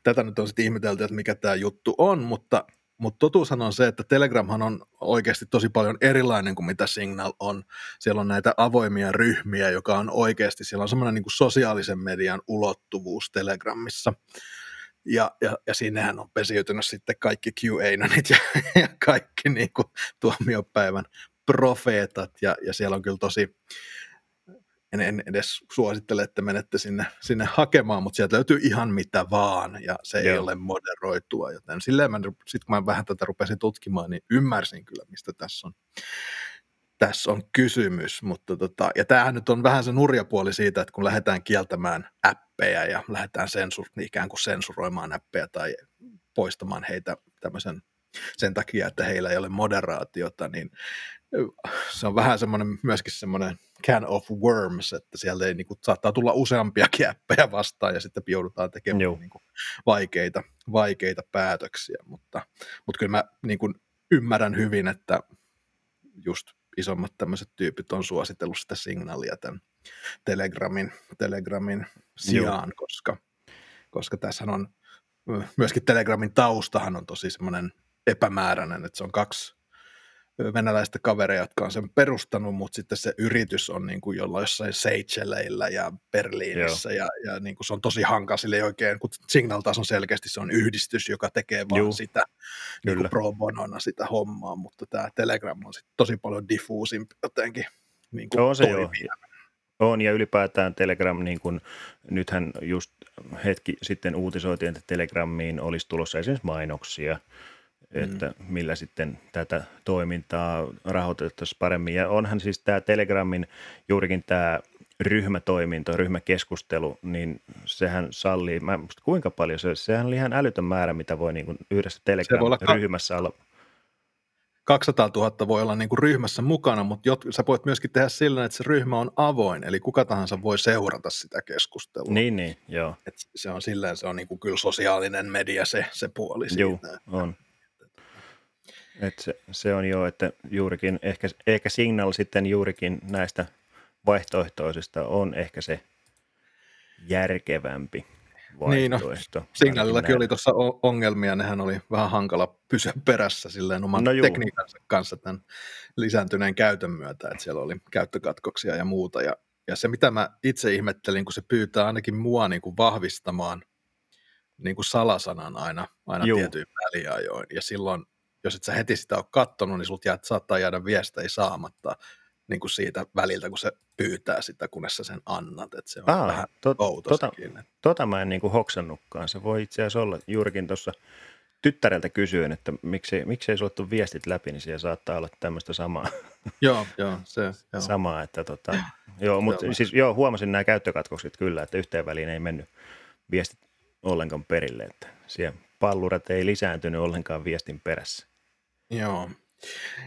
tätä nyt on sitten ihmetelty, että mikä tämä juttu on, mutta mutta totuushan on se, että Telegramhan on oikeasti tosi paljon erilainen kuin mitä Signal on. Siellä on näitä avoimia ryhmiä, joka on oikeasti, siellä on semmoinen niin kuin sosiaalisen median ulottuvuus Telegramissa. Ja, ja, ja sinnehän on pesiytynyt sitten kaikki QAnonit ja, ja kaikki niin kuin tuomiopäivän profeetat, ja, ja siellä on kyllä tosi, en, en edes suosittele, että menette sinne, sinne hakemaan, mutta sieltä löytyy ihan mitä vaan, ja se Joo. ei ole moderoitua, joten silleen mä, sit kun mä vähän tätä rupesin tutkimaan, niin ymmärsin kyllä, mistä tässä on, tässä on kysymys, mutta tota, ja tämähän nyt on vähän se nurjapuoli siitä, että kun lähdetään kieltämään appeja ja lähdetään sensur, niin ikään kuin sensuroimaan appeja tai poistamaan heitä tämmöisen sen takia, että heillä ei ole moderaatiota, niin se on vähän semmoinen myöskin semmoinen can of worms, että sieltä ei, niin kuin, saattaa tulla useampia käppejä vastaan ja sitten joudutaan tekemään niin kuin, vaikeita, vaikeita päätöksiä, mutta, mutta kyllä mä niin kuin, ymmärrän hyvin, että just isommat tämmöiset tyypit on suositellut sitä signaalia tämän Telegramin, Telegramin sijaan, koska, koska tässä on myöskin Telegramin taustahan on tosi semmoinen epämääräinen, että se on kaksi venäläistä kavereja, jotka on sen perustanut, mutta sitten se yritys on niin kuin jollain jossain Seychelleillä ja Berliinissä ja, ja niin kuin se on tosi hankala sille oikein, kun Signal taas on selkeästi se on yhdistys, joka tekee vaan Juh. sitä niin kuin pro bonona sitä hommaa, mutta tämä Telegram on sitten tosi paljon diffuusimpi jotenkin niin kuin
on se joo. On, ja ylipäätään Telegram, niin kuin, nythän just hetki sitten uutisoitiin, että Telegramiin olisi tulossa esimerkiksi mainoksia – Mm. että millä sitten tätä toimintaa rahoitettaisiin paremmin. Ja onhan siis tämä Telegramin juurikin tämä ryhmätoiminto, ryhmäkeskustelu, niin sehän sallii, mä musta kuinka paljon se, sehän oli ihan älytön määrä, mitä voi niin kuin yhdessä Telegram-ryhmässä olla.
200 000 voi olla niin kuin ryhmässä mukana, mutta jot, sä voit myöskin tehdä sillä, että se ryhmä on avoin, eli kuka tahansa voi seurata sitä keskustelua.
Niin, niin, joo.
Et se on silleen, se on niin kuin kyllä sosiaalinen media se, se puoli
Joo, siitä. on. Et se, se on jo, että juurikin, ehkä, ehkä Signal sitten juurikin näistä vaihtoehtoisista on ehkä se järkevämpi vaihtoehto. Niin no,
Signalillakin oli tuossa ongelmia, nehän oli vähän hankala pysyä perässä silleen oman no tekniikansa kanssa tämän lisääntyneen käytön myötä, että siellä oli käyttökatkoksia ja muuta. Ja, ja se, mitä mä itse ihmettelin, kun se pyytää ainakin mua niin kuin vahvistamaan niin kuin salasanan aina, aina tietyin väliajoin, ja silloin jos et sä heti sitä ole kattonut, niin sulta saattaa jäädä viestejä saamatta niin kuin siitä väliltä, kun se pyytää sitä, kunnes sä sen annat. Että se on Aa, vähän to, outo
tota, tota mä en niin kuin hoksannutkaan. Se voi itse asiassa olla juurikin tuossa tyttäreltä kysyin, että miksi, miksi ei sulle viestit läpi, niin siellä saattaa olla tämmöistä samaa.
joo, joo, se, joo.
Samaa, että tota, joo, mutta siis joo, huomasin nämä käyttökatkokset kyllä, että yhteen väliin ei mennyt viestit ollenkaan perille, että siellä pallurat ei lisääntynyt ollenkaan viestin perässä.
Joo.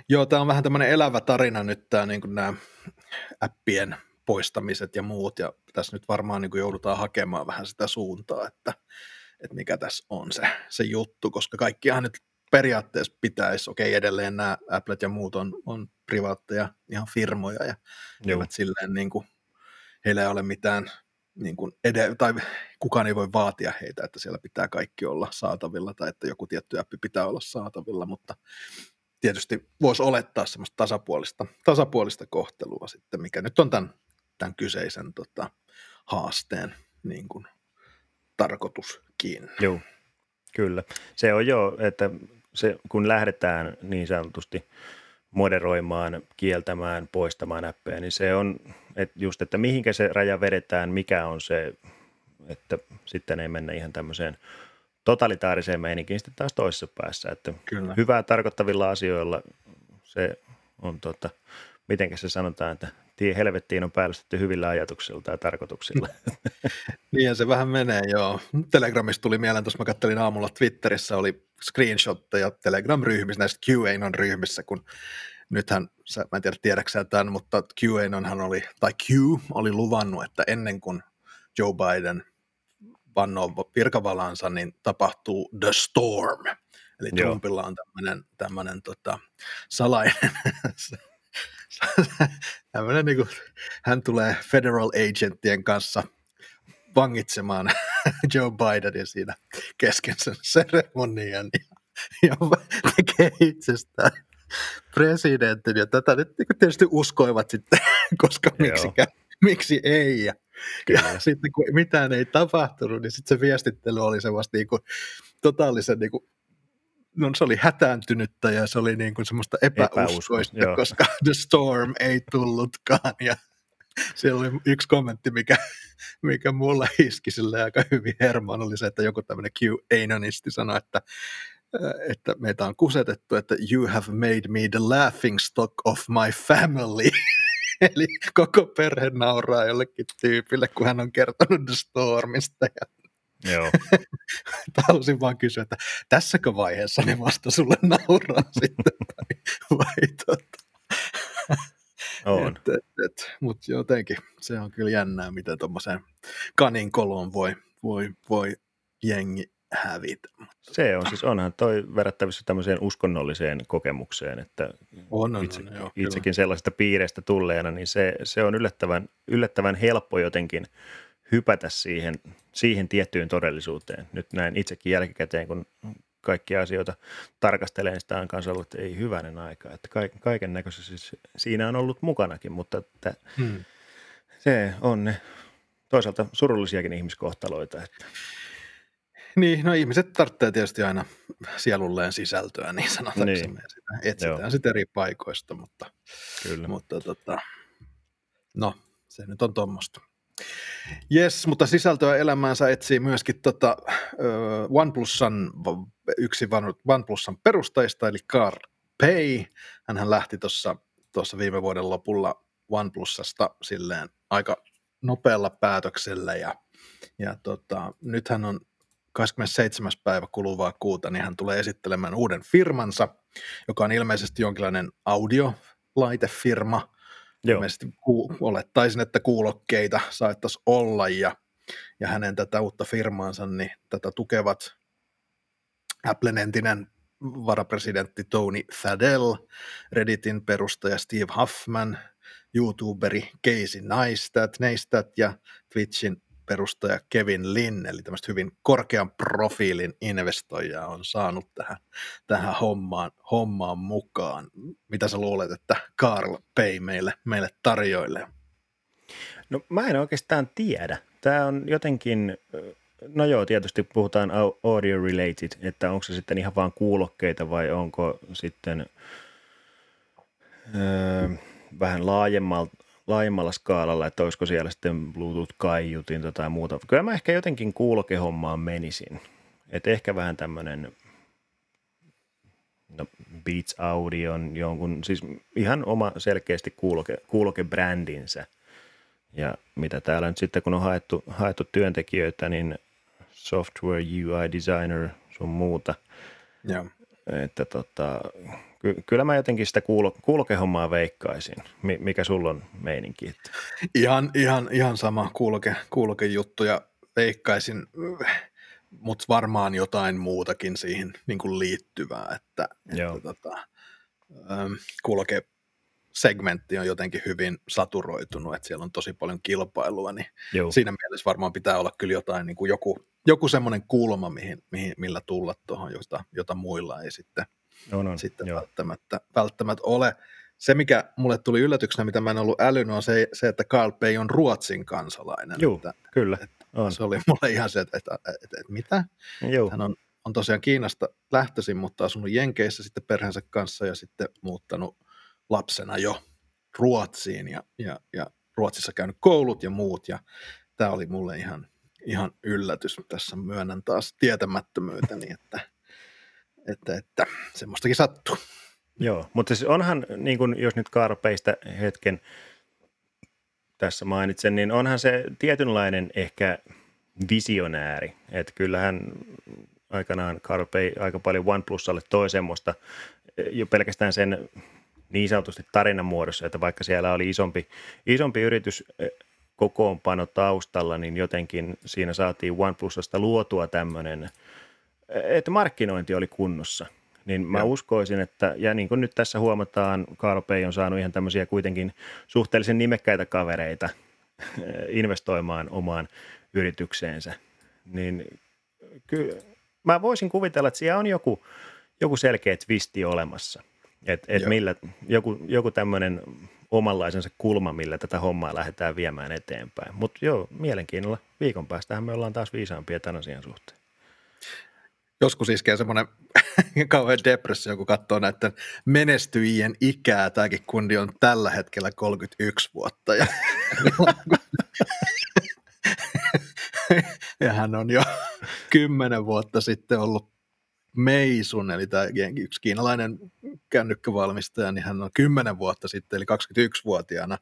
Joo, tämä on vähän tämmöinen elävä tarina nyt tämä niin nämä appien poistamiset ja muut, ja tässä nyt varmaan niin kuin joudutaan hakemaan vähän sitä suuntaa, että, että mikä tässä on se, se juttu, koska kaikkihan nyt periaatteessa pitäisi, okei edelleen nämä Applet ja muut on, on privaatteja ihan firmoja ja eivät silleen niin kuin, heillä ei ole mitään niin kuin ed- tai kukaan ei voi vaatia heitä, että siellä pitää kaikki olla saatavilla tai että joku tietty appi pitää olla saatavilla, mutta tietysti voisi olettaa semmoista tasapuolista, tasapuolista kohtelua sitten, mikä nyt on tämän, tämän kyseisen tota, haasteen niin kuin, tarkoituskin.
Joo, kyllä. Se on jo, että se, kun lähdetään niin sanotusti moderoimaan, kieltämään, poistamaan appeja, niin se on että just, että mihinkä se raja vedetään, mikä on se, että sitten ei mennä ihan tämmöiseen totalitaariseen meininkiin sitten taas toisessa päässä. Että Kyllä. hyvää tarkoittavilla asioilla se on, tota, miten se sanotaan, että tie helvettiin on päällystetty hyvillä ajatuksilla tai tarkoituksilla.
niin se vähän menee, joo. Telegramista tuli mieleen, tuossa mä kattelin aamulla Twitterissä, oli screenshotteja Telegram-ryhmissä, näistä QAnon-ryhmissä, kun nythän, sä, mä en tiedä tiedäksä tämän, mutta QAnonhan oli, tai Q oli luvannut, että ennen kuin Joe Biden vannoo virkavalansa, niin tapahtuu The Storm. Eli Joo. Trumpilla on tämmöinen, tämmöinen tota, salainen, tämmöinen niin kuin, hän tulee federal agentien kanssa vangitsemaan Joe Bidenin siinä kesken sen seremonian ja, ja tekee itsestään presidentin, ja tätä nyt niin tietysti uskoivat sitten, koska miksi, miksi ei. Ja, ja sitten kun mitään ei tapahtunut, niin sitten se viestittely oli semmoista niin kuin, totaalisen niin kuin, no se oli hätääntynyttä ja se oli niin kuin semmoista epäuskoista, Epäusko, koska The Storm ei tullutkaan ja siellä oli yksi kommentti, mikä, mikä mulla iski sille aika hyvin hermaan, oli se, että joku tämmöinen Q-anonisti sanoi, että että meitä on kusetettu, että you have made me the laughing stock of my family. Eli koko perhe nauraa jollekin tyypille, kun hän on kertonut The Stormista. Ja Joo. Halusin vaan kysyä, että tässäkö vaiheessa ne vasta sulle nauraa sitten, vai, vai tota. On. Mutta jotenkin se on kyllä jännää, miten tuommoiseen kanin koloon voi, voi, voi jengi hävitä.
Se on siis, onhan toi verrattavissa tämmöiseen uskonnolliseen kokemukseen, että
on, on,
itse,
on, joo,
itsekin kyllä. sellaisesta piireistä tulleena, niin se, se on yllättävän, yllättävän helppo jotenkin hypätä siihen, siihen tiettyyn todellisuuteen. Nyt näin itsekin jälkikäteen, kun kaikkia asioita tarkastelee, niin sitä on kanssa ollut, että ei hyvänen aika. Että kaiken näköisesti siis siinä on ollut mukanakin, mutta että hmm. se on ne toisaalta surullisiakin ihmiskohtaloita. Että
niin, no ihmiset tarvitsee tietysti aina sielulleen sisältöä, niin sanotaanko niin. sitä etsitään Joo. sitten eri paikoista, mutta, Kyllä. mutta tota, no, se nyt on tuommoista. Yes, mutta sisältöä elämäänsä etsii myöskin tota, uh, OnePlusan, yksi OnePlusan perustajista, eli Carl Pay. Hänhän lähti tuossa viime vuoden lopulla OnePlusasta silleen aika nopealla päätöksellä ja, ja tota, nyt hän on 27. päivä kuluvaa kuuta, niin hän tulee esittelemään uuden firmansa, joka on ilmeisesti jonkinlainen audiolaitefirma. Joo. Olettaisin, että kuulokkeita saattaisi olla, ja, ja hänen tätä uutta firmaansa, niin tätä tukevat Applen entinen varapresidentti Tony Fadell, Redditin perustaja Steve Huffman, YouTuberi Casey Neistat, Neistat ja Twitchin perustaja Kevin Lin, eli tämmöistä hyvin korkean profiilin investoijaa on saanut tähän, tähän hommaan, hommaan mukaan. Mitä sä luulet, että Carl Pay meille, meille tarjoilee?
No mä en oikeastaan tiedä. Tämä on jotenkin, no joo, tietysti puhutaan audio related, että onko se sitten ihan vaan kuulokkeita vai onko sitten öö, vähän laajemmalta, laajemmalla skaalalla, että olisiko siellä sitten Bluetooth-kaiutin tai muuta. Kyllä mä ehkä jotenkin kuulokehommaan menisin. että ehkä vähän tämmöinen no, Beats Audion jonkun, siis ihan oma selkeästi kuuloke, kuulokebrändinsä Ja mitä täällä nyt sitten, kun on haettu, haettu työntekijöitä, niin software UI designer, sun muuta.
Joo.
Että tota, ky- kyllä mä jotenkin sitä kuulo, kulkehommaa veikkaisin. Mikä sulla on meininki? Että...
Ihan, ihan, ihan sama kulke, kulke juttu ja veikkaisin, mutta varmaan jotain muutakin siihen niin kuin liittyvää, että,
Joo.
että tota, kulke segmentti on jotenkin hyvin saturoitunut, että siellä on tosi paljon kilpailua, niin Joo. siinä mielessä varmaan pitää olla kyllä jotain, niin kuin joku, joku semmoinen kulma, mihin, mihin, millä tulla tuohon, jota, jota muilla ei sitten,
no, no,
sitten välttämättä, välttämättä ole. Se, mikä mulle tuli yllätyksenä, mitä mä en ollut älynyt, on se, se että Carl Pei on Ruotsin kansalainen.
Joo,
että,
kyllä.
Että on. Se oli mulle ihan se, että, että, että, että, että mitä?
Joo.
Hän on, on tosiaan Kiinasta lähtöisin, mutta asunut Jenkeissä sitten perheensä kanssa ja sitten muuttanut lapsena jo Ruotsiin ja, ja, ja Ruotsissa käynyt koulut ja muut ja tämä oli mulle ihan, ihan yllätys. Tässä myönnän taas tietämättömyyteni, että, että, että semmoistakin sattuu.
Joo, mutta siis onhan, niin kun, jos nyt Karpeista hetken tässä mainitsen, niin onhan se tietynlainen ehkä visionääri. Että kyllähän aikanaan Karpei aika paljon OnePlusalle toi semmoista jo pelkästään sen niin sanotusti tarinan muodossa, että vaikka siellä oli isompi, isompi yritys eh, kokoonpano taustalla, niin jotenkin siinä saatiin OnePlusasta luotua tämmöinen, eh, että markkinointi oli kunnossa. Niin mä ja. uskoisin, että, ja niin kuin nyt tässä huomataan, Carpei on saanut ihan tämmöisiä kuitenkin suhteellisen nimekkäitä kavereita eh, investoimaan omaan yritykseensä, niin kyllä mä voisin kuvitella, että siellä on joku, joku selkeä twisti olemassa. Että et millä, joku, joku tämmöinen omanlaisensa kulma, millä tätä hommaa lähdetään viemään eteenpäin. Mutta joo, mielenkiinnolla. Viikon päästähän me ollaan taas viisaampia tämän asian suhteen.
Joskus iskee semmoinen kauhean depressio, kun katsoo näiden menestyjien ikää. Tämäkin kundi on tällä hetkellä 31 vuotta. Ja, ja hän on jo kymmenen vuotta sitten ollut Meisun, eli tämä yksi kiinalainen kännykkävalmistaja, niin hän on 10 vuotta sitten, eli 21-vuotiaana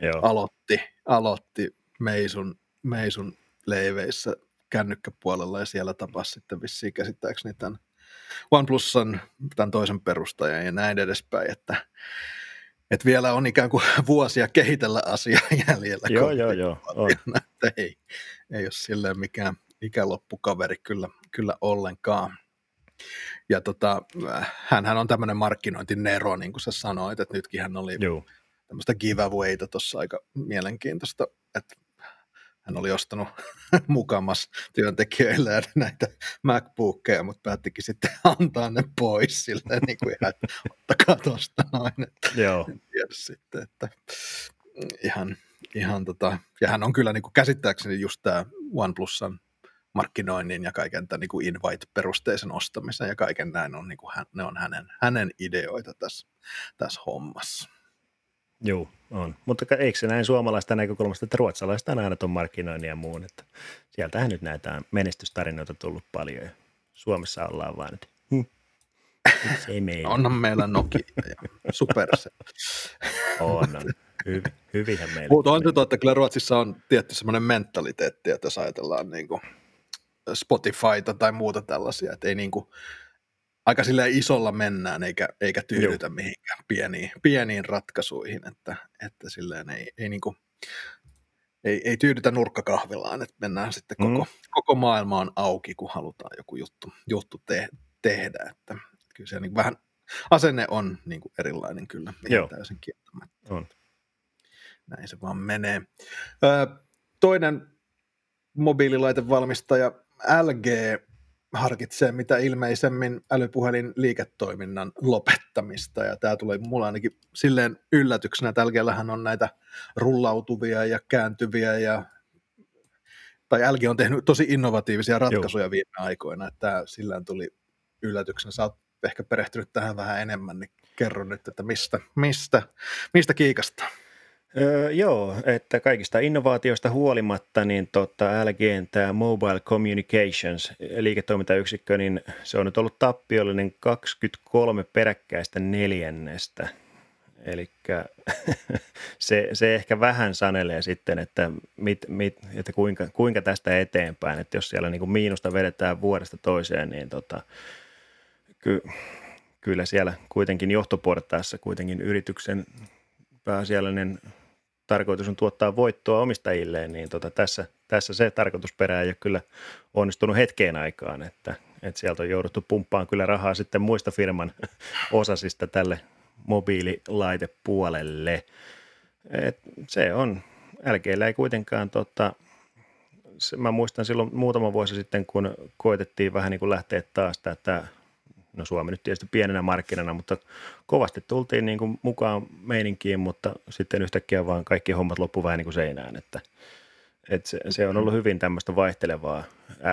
Joo. aloitti, aloitti Meisun, Meisun leiveissä kännykkäpuolella ja siellä tapasi sitten vissiin käsittääkseni tämän OnePlusan tämän toisen perustajan ja näin edespäin, että, että vielä on ikään kuin vuosia kehitellä asiaa jäljellä.
Joo, joo, joo. On.
Että ei, ei ole silleen mikään ikäloppukaveri kyllä, kyllä ollenkaan. Ja tota, hän on tämmöinen markkinointinero, niin kuin sä sanoit, että nytkin hän oli Joo. tämmöistä giveawayta tuossa aika mielenkiintoista, että hän oli ostanut mukamas työntekijöille näitä MacBookeja, mutta päättikin sitten antaa ne pois silleen, niin kuin ihan, että ottakaa tuosta noin. Että
Joo.
En tiedä sitten, että ihan, ihan tota, ja hän on kyllä niin kuin käsittääkseni just tämä OnePlusan markkinoinnin ja kaiken tämän niin kuin invite-perusteisen ostamisen ja kaiken näin on, niin kuin hän, ne on hänen, hänen ideoita tässä, tässä hommassa.
Joo, on. Mutta eikö se näin suomalaista näkökulmasta, että ruotsalaista on aina tuon markkinoinnin ja muun, että sieltähän nyt näitä menestystarinoita tullut paljon Suomessa ollaan vaan nyt. Hm. Se ei meillä.
Onhan meillä Nokia ja Supercell.
on, on. Hyvin, hyvinhän meillä.
Mutta on se totta, kyllä Ruotsissa on tietty semmoinen mentaliteetti, että jos ajatellaan niin kuin Spotifyta tai muuta tällaisia, että ei niin kuin, aika sillä isolla mennään eikä, eikä tyydytä Joo. mihinkään pieniin, pieniin ratkaisuihin, että, että silleen ei, ei, niin kuin, ei, ei tyydytä nurkkakahvilaan, että mennään sitten koko, mm. koko maailma on auki, kun halutaan joku juttu, juttu te, tehdä, että kyllä se niin vähän asenne on niin kuin erilainen kyllä,
Joo.
täysin kieltämättä.
On.
Näin se vaan menee. Ö, toinen mobiililaitevalmistaja LG harkitsee mitä ilmeisemmin älypuhelin liiketoiminnan lopettamista, ja tämä tulee mulla ainakin silleen yllätyksenä, että LGllähän on näitä rullautuvia ja kääntyviä, ja tai LG on tehnyt tosi innovatiivisia ratkaisuja Joo. viime aikoina, että tämä sillään tuli yllätyksenä. Sä oot ehkä perehtynyt tähän vähän enemmän, niin kerro nyt, että mistä, mistä, mistä kiikastaa.
Öö, joo, että kaikista innovaatioista huolimatta, niin tota, LGn tämä Mobile Communications liiketoimintayksikkö, niin se on nyt ollut tappiollinen 23 peräkkäistä neljännestä. Eli se, se ehkä vähän sanelee sitten, että, mit, mit, että kuinka, kuinka tästä eteenpäin, että jos siellä niin kuin miinusta vedetään vuodesta toiseen, niin tota, ky, kyllä siellä kuitenkin johtoportaassa kuitenkin yrityksen pääasiallinen tarkoitus on tuottaa voittoa omistajilleen, niin tota, tässä, tässä se tarkoitusperä ei ole kyllä onnistunut hetkeen aikaan, että, että sieltä on jouduttu pumppaan kyllä rahaa sitten muista firman osasista tälle mobiililaitepuolelle. Et se on, LGllä ei kuitenkaan, tota, mä muistan silloin muutama vuosi sitten, kun koitettiin vähän niin kuin lähteä taas tätä no Suomi nyt tietysti pienenä markkinana, mutta kovasti tultiin niin kuin mukaan meininkiin, mutta sitten yhtäkkiä vaan kaikki hommat loppu vähän niin kuin seinään, että, että se, se, on ollut hyvin tämmöistä vaihtelevaa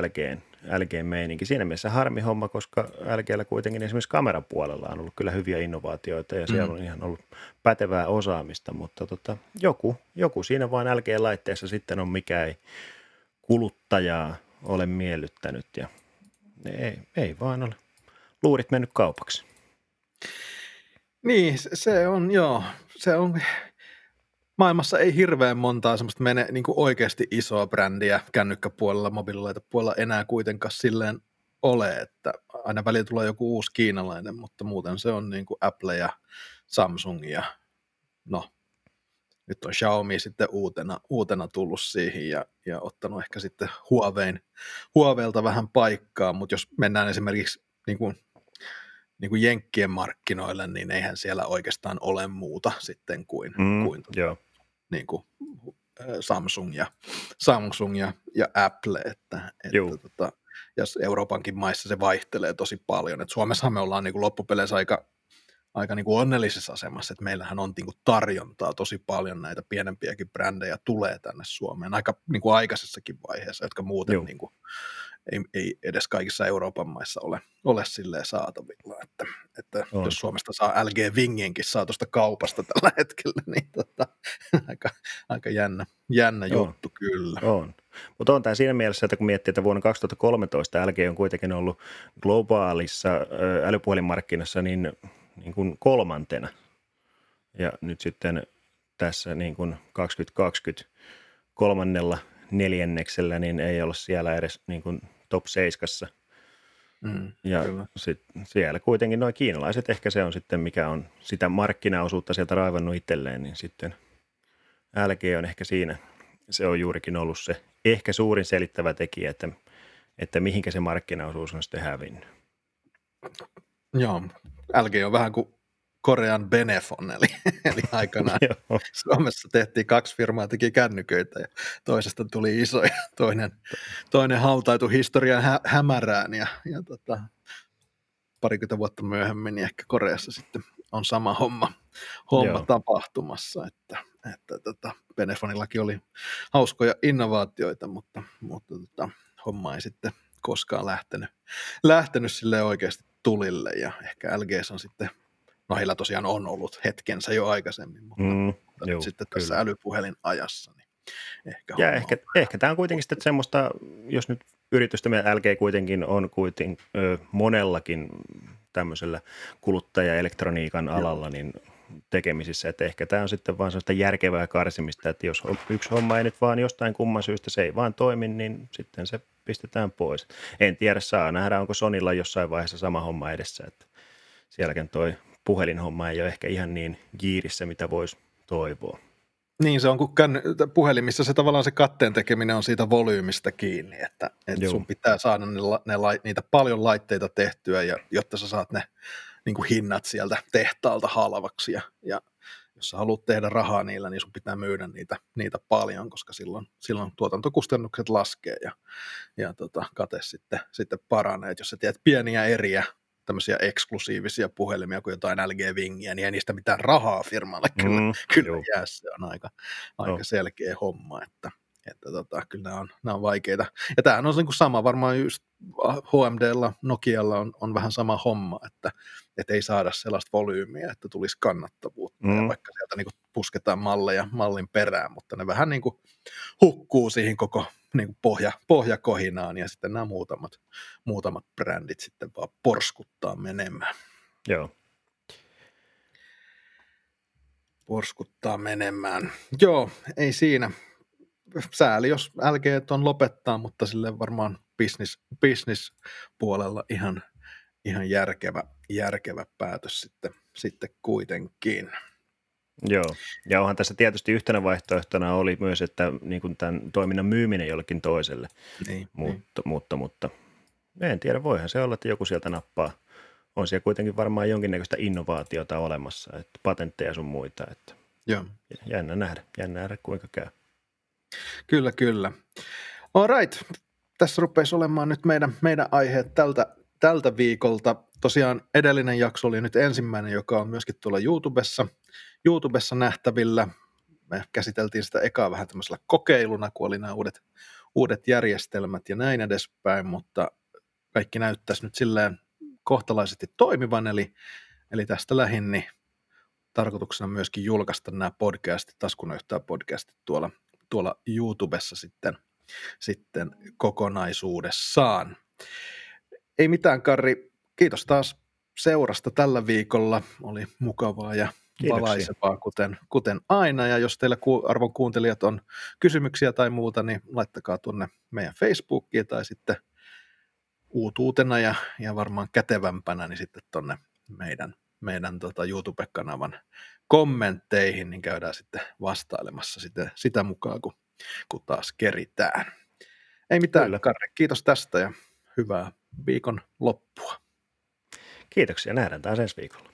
LGn, LGn meininki. Siinä mielessä harmi homma, koska LGllä kuitenkin esimerkiksi kameran puolella on ollut kyllä hyviä innovaatioita ja siellä mm. on ihan ollut pätevää osaamista, mutta tota, joku, joku siinä vaan LG-laitteessa sitten on, mikä ei kuluttajaa ole miellyttänyt ja ei, ei vaan ole luurit mennyt kaupaksi.
Niin, se on, joo, se on, maailmassa ei hirveän montaa semmoista mene niin kuin oikeasti isoa brändiä kännykkäpuolella, mobiililaitepuolella enää kuitenkaan silleen ole, että aina välillä tulee joku uusi kiinalainen, mutta muuten se on niin kuin Apple ja Samsung ja no, nyt on Xiaomi sitten uutena, uutena tullut siihen ja, ja ottanut ehkä sitten Huawein, Huaweilta vähän paikkaa, mutta jos mennään esimerkiksi niin kuin niin kuin Jenkkien markkinoille, niin eihän siellä oikeastaan ole muuta sitten kuin, mm, kuin
joo.
Niin kuin Samsung ja, Samsung ja, ja Apple, että, että tota, ja Euroopankin maissa se vaihtelee tosi paljon. Et Suomessahan me ollaan niin kuin loppupeleissä aika, aika niin kuin onnellisessa asemassa, että meillähän on niin kuin tarjontaa tosi paljon näitä pienempiäkin brändejä tulee tänne Suomeen aika niin kuin aikaisessakin vaiheessa, jotka muuten niin kuin, ei, ei edes kaikissa Euroopan maissa ole, ole silleen saatavilla, että, että jos Suomesta saa LG Vingienkin saa tuosta kaupasta tällä hetkellä, niin tota, aika, aika jännä, jännä on. juttu kyllä.
On. Mutta on tämä siinä mielessä, että kun miettii, että vuonna 2013 LG on kuitenkin ollut globaalissa älypuhelinmarkkinassa niin, niin kuin kolmantena. Ja nyt sitten tässä niin kuin 2020 kolmannella neljänneksellä, niin ei olla siellä edes niin kuin top seiskassa. Mm, ja sit siellä kuitenkin noin kiinalaiset, ehkä se on sitten mikä on sitä markkinaosuutta sieltä raivannut itselleen, niin sitten LG on ehkä siinä, se on juurikin ollut se ehkä suurin selittävä tekijä, että, että mihinkä se markkinaosuus on sitten hävinnyt.
Joo, LG on vähän kuin Korean Benefon, eli, eli aikanaan Suomessa tehtiin kaksi firmaa, teki kännyköitä ja toisesta tuli iso ja toinen, toinen hautaitu historian hä, hämärään ja, ja tota, parikymmentä vuotta myöhemmin niin ehkä Koreassa sitten on sama homma, homma tapahtumassa, että, että tota, Benefonillakin oli hauskoja innovaatioita, mutta, mutta tota, homma ei sitten koskaan lähtenyt, lähtenyt sille oikeasti tulille ja ehkä LG on sitten No heillä tosiaan on ollut hetkensä jo aikaisemmin, mutta, mm, mutta joo, sitten tässä kyllä. älypuhelin ajassa. Niin
ehkä ja ehkä, ehkä tämä on kuitenkin sitten semmoista, jos nyt yritystä LG kuitenkin on kuitenkin ö, monellakin tämmöisellä kuluttaja-elektroniikan alalla, niin tekemisissä, että ehkä tämä on sitten vaan sellaista järkevää karsimista, että jos yksi homma ei nyt vaan jostain kumman syystä se ei vaan toimi, niin sitten se pistetään pois. En tiedä, saa nähdä, onko Sonilla jossain vaiheessa sama homma edessä, että sielläkin toi puhelinhomma ei ole ehkä ihan niin kiirissä, mitä voisi toivoa.
Niin, se on kuin puhelimissa se tavallaan se katteen tekeminen on siitä volyymista kiinni, että, että sun pitää saada ne, ne, niitä paljon laitteita tehtyä, ja, jotta sä saat ne niin kuin hinnat sieltä tehtaalta halvaksi, ja, ja jos sä haluat tehdä rahaa niillä, niin sun pitää myydä niitä, niitä paljon, koska silloin, silloin tuotantokustannukset laskee ja, ja tota, kate sitten, sitten paranee. Et jos sä teet pieniä eriä tämmöisiä eksklusiivisia puhelimia kuin jotain LG Wingiä, niin ei niistä mitään rahaa firmalle kyllä, mm, kyllä jää. Se on aika, aika no. selkeä homma, että, että tota, kyllä nämä on, nämä on vaikeita. Ja tämähän on niin kuin sama, varmaan just HMDlla, Nokialla on, on vähän sama homma, että, että ei saada sellaista volyymiä, että tulisi kannattavuutta, mm. ja vaikka sieltä niin kuin pusketaan malleja mallin perään, mutta ne vähän niin kuin hukkuu siihen koko niin kuin pohja, pohjakohinaan ja sitten nämä muutamat, muutamat brändit sitten vaan porskuttaa menemään.
Joo.
porskuttaa menemään. Joo, ei siinä. Sääli, jos LG on lopettaa, mutta sille varmaan business, business puolella ihan, ihan järkevä, järkevä päätös sitten, sitten kuitenkin.
Joo, ja onhan tässä tietysti yhtenä vaihtoehtona oli myös, että niin kuin tämän toiminnan myyminen jollekin toiselle, niin, mutta, niin. mutta, mutta en tiedä, voihan se olla, että joku sieltä nappaa. On siellä kuitenkin varmaan jonkinnäköistä innovaatiota olemassa, että patentteja sun muita, että Joo. jännä nähdä, jännä nähdä kuinka käy.
Kyllä, kyllä. All right. Tässä rupeisi olemaan nyt meidän, meidän aiheet tältä, tältä viikolta. Tosiaan edellinen jakso oli nyt ensimmäinen, joka on myöskin tuolla YouTubessa, YouTubessa nähtävillä. Me käsiteltiin sitä ekaa vähän tämmöisellä kokeiluna, kun oli nämä uudet, uudet järjestelmät ja näin edespäin, mutta kaikki näyttäisi nyt silleen kohtalaisesti toimivan, eli, eli tästä lähin niin tarkoituksena myöskin julkaista nämä podcastit, taskunöyhtää podcastit tuolla, tuolla YouTubessa sitten, sitten kokonaisuudessaan. Ei mitään, Karri. Kiitos taas seurasta tällä viikolla. Oli mukavaa ja valaisevaa, kuten, kuten aina. Ja jos teillä arvon kuuntelijat on kysymyksiä tai muuta, niin laittakaa tuonne meidän Facebookiin tai sitten uutuutena ja, ja varmaan kätevämpänä niin sitten tuonne meidän, meidän tota YouTube-kanavan kommentteihin, niin käydään sitten vastailemassa sitä, sitä mukaan, kun, kun taas keritään. Ei mitään, Kyllä. Karri, kiitos tästä ja hyvää viikon loppua.
Kiitoksia, nähdään taas ensi viikolla.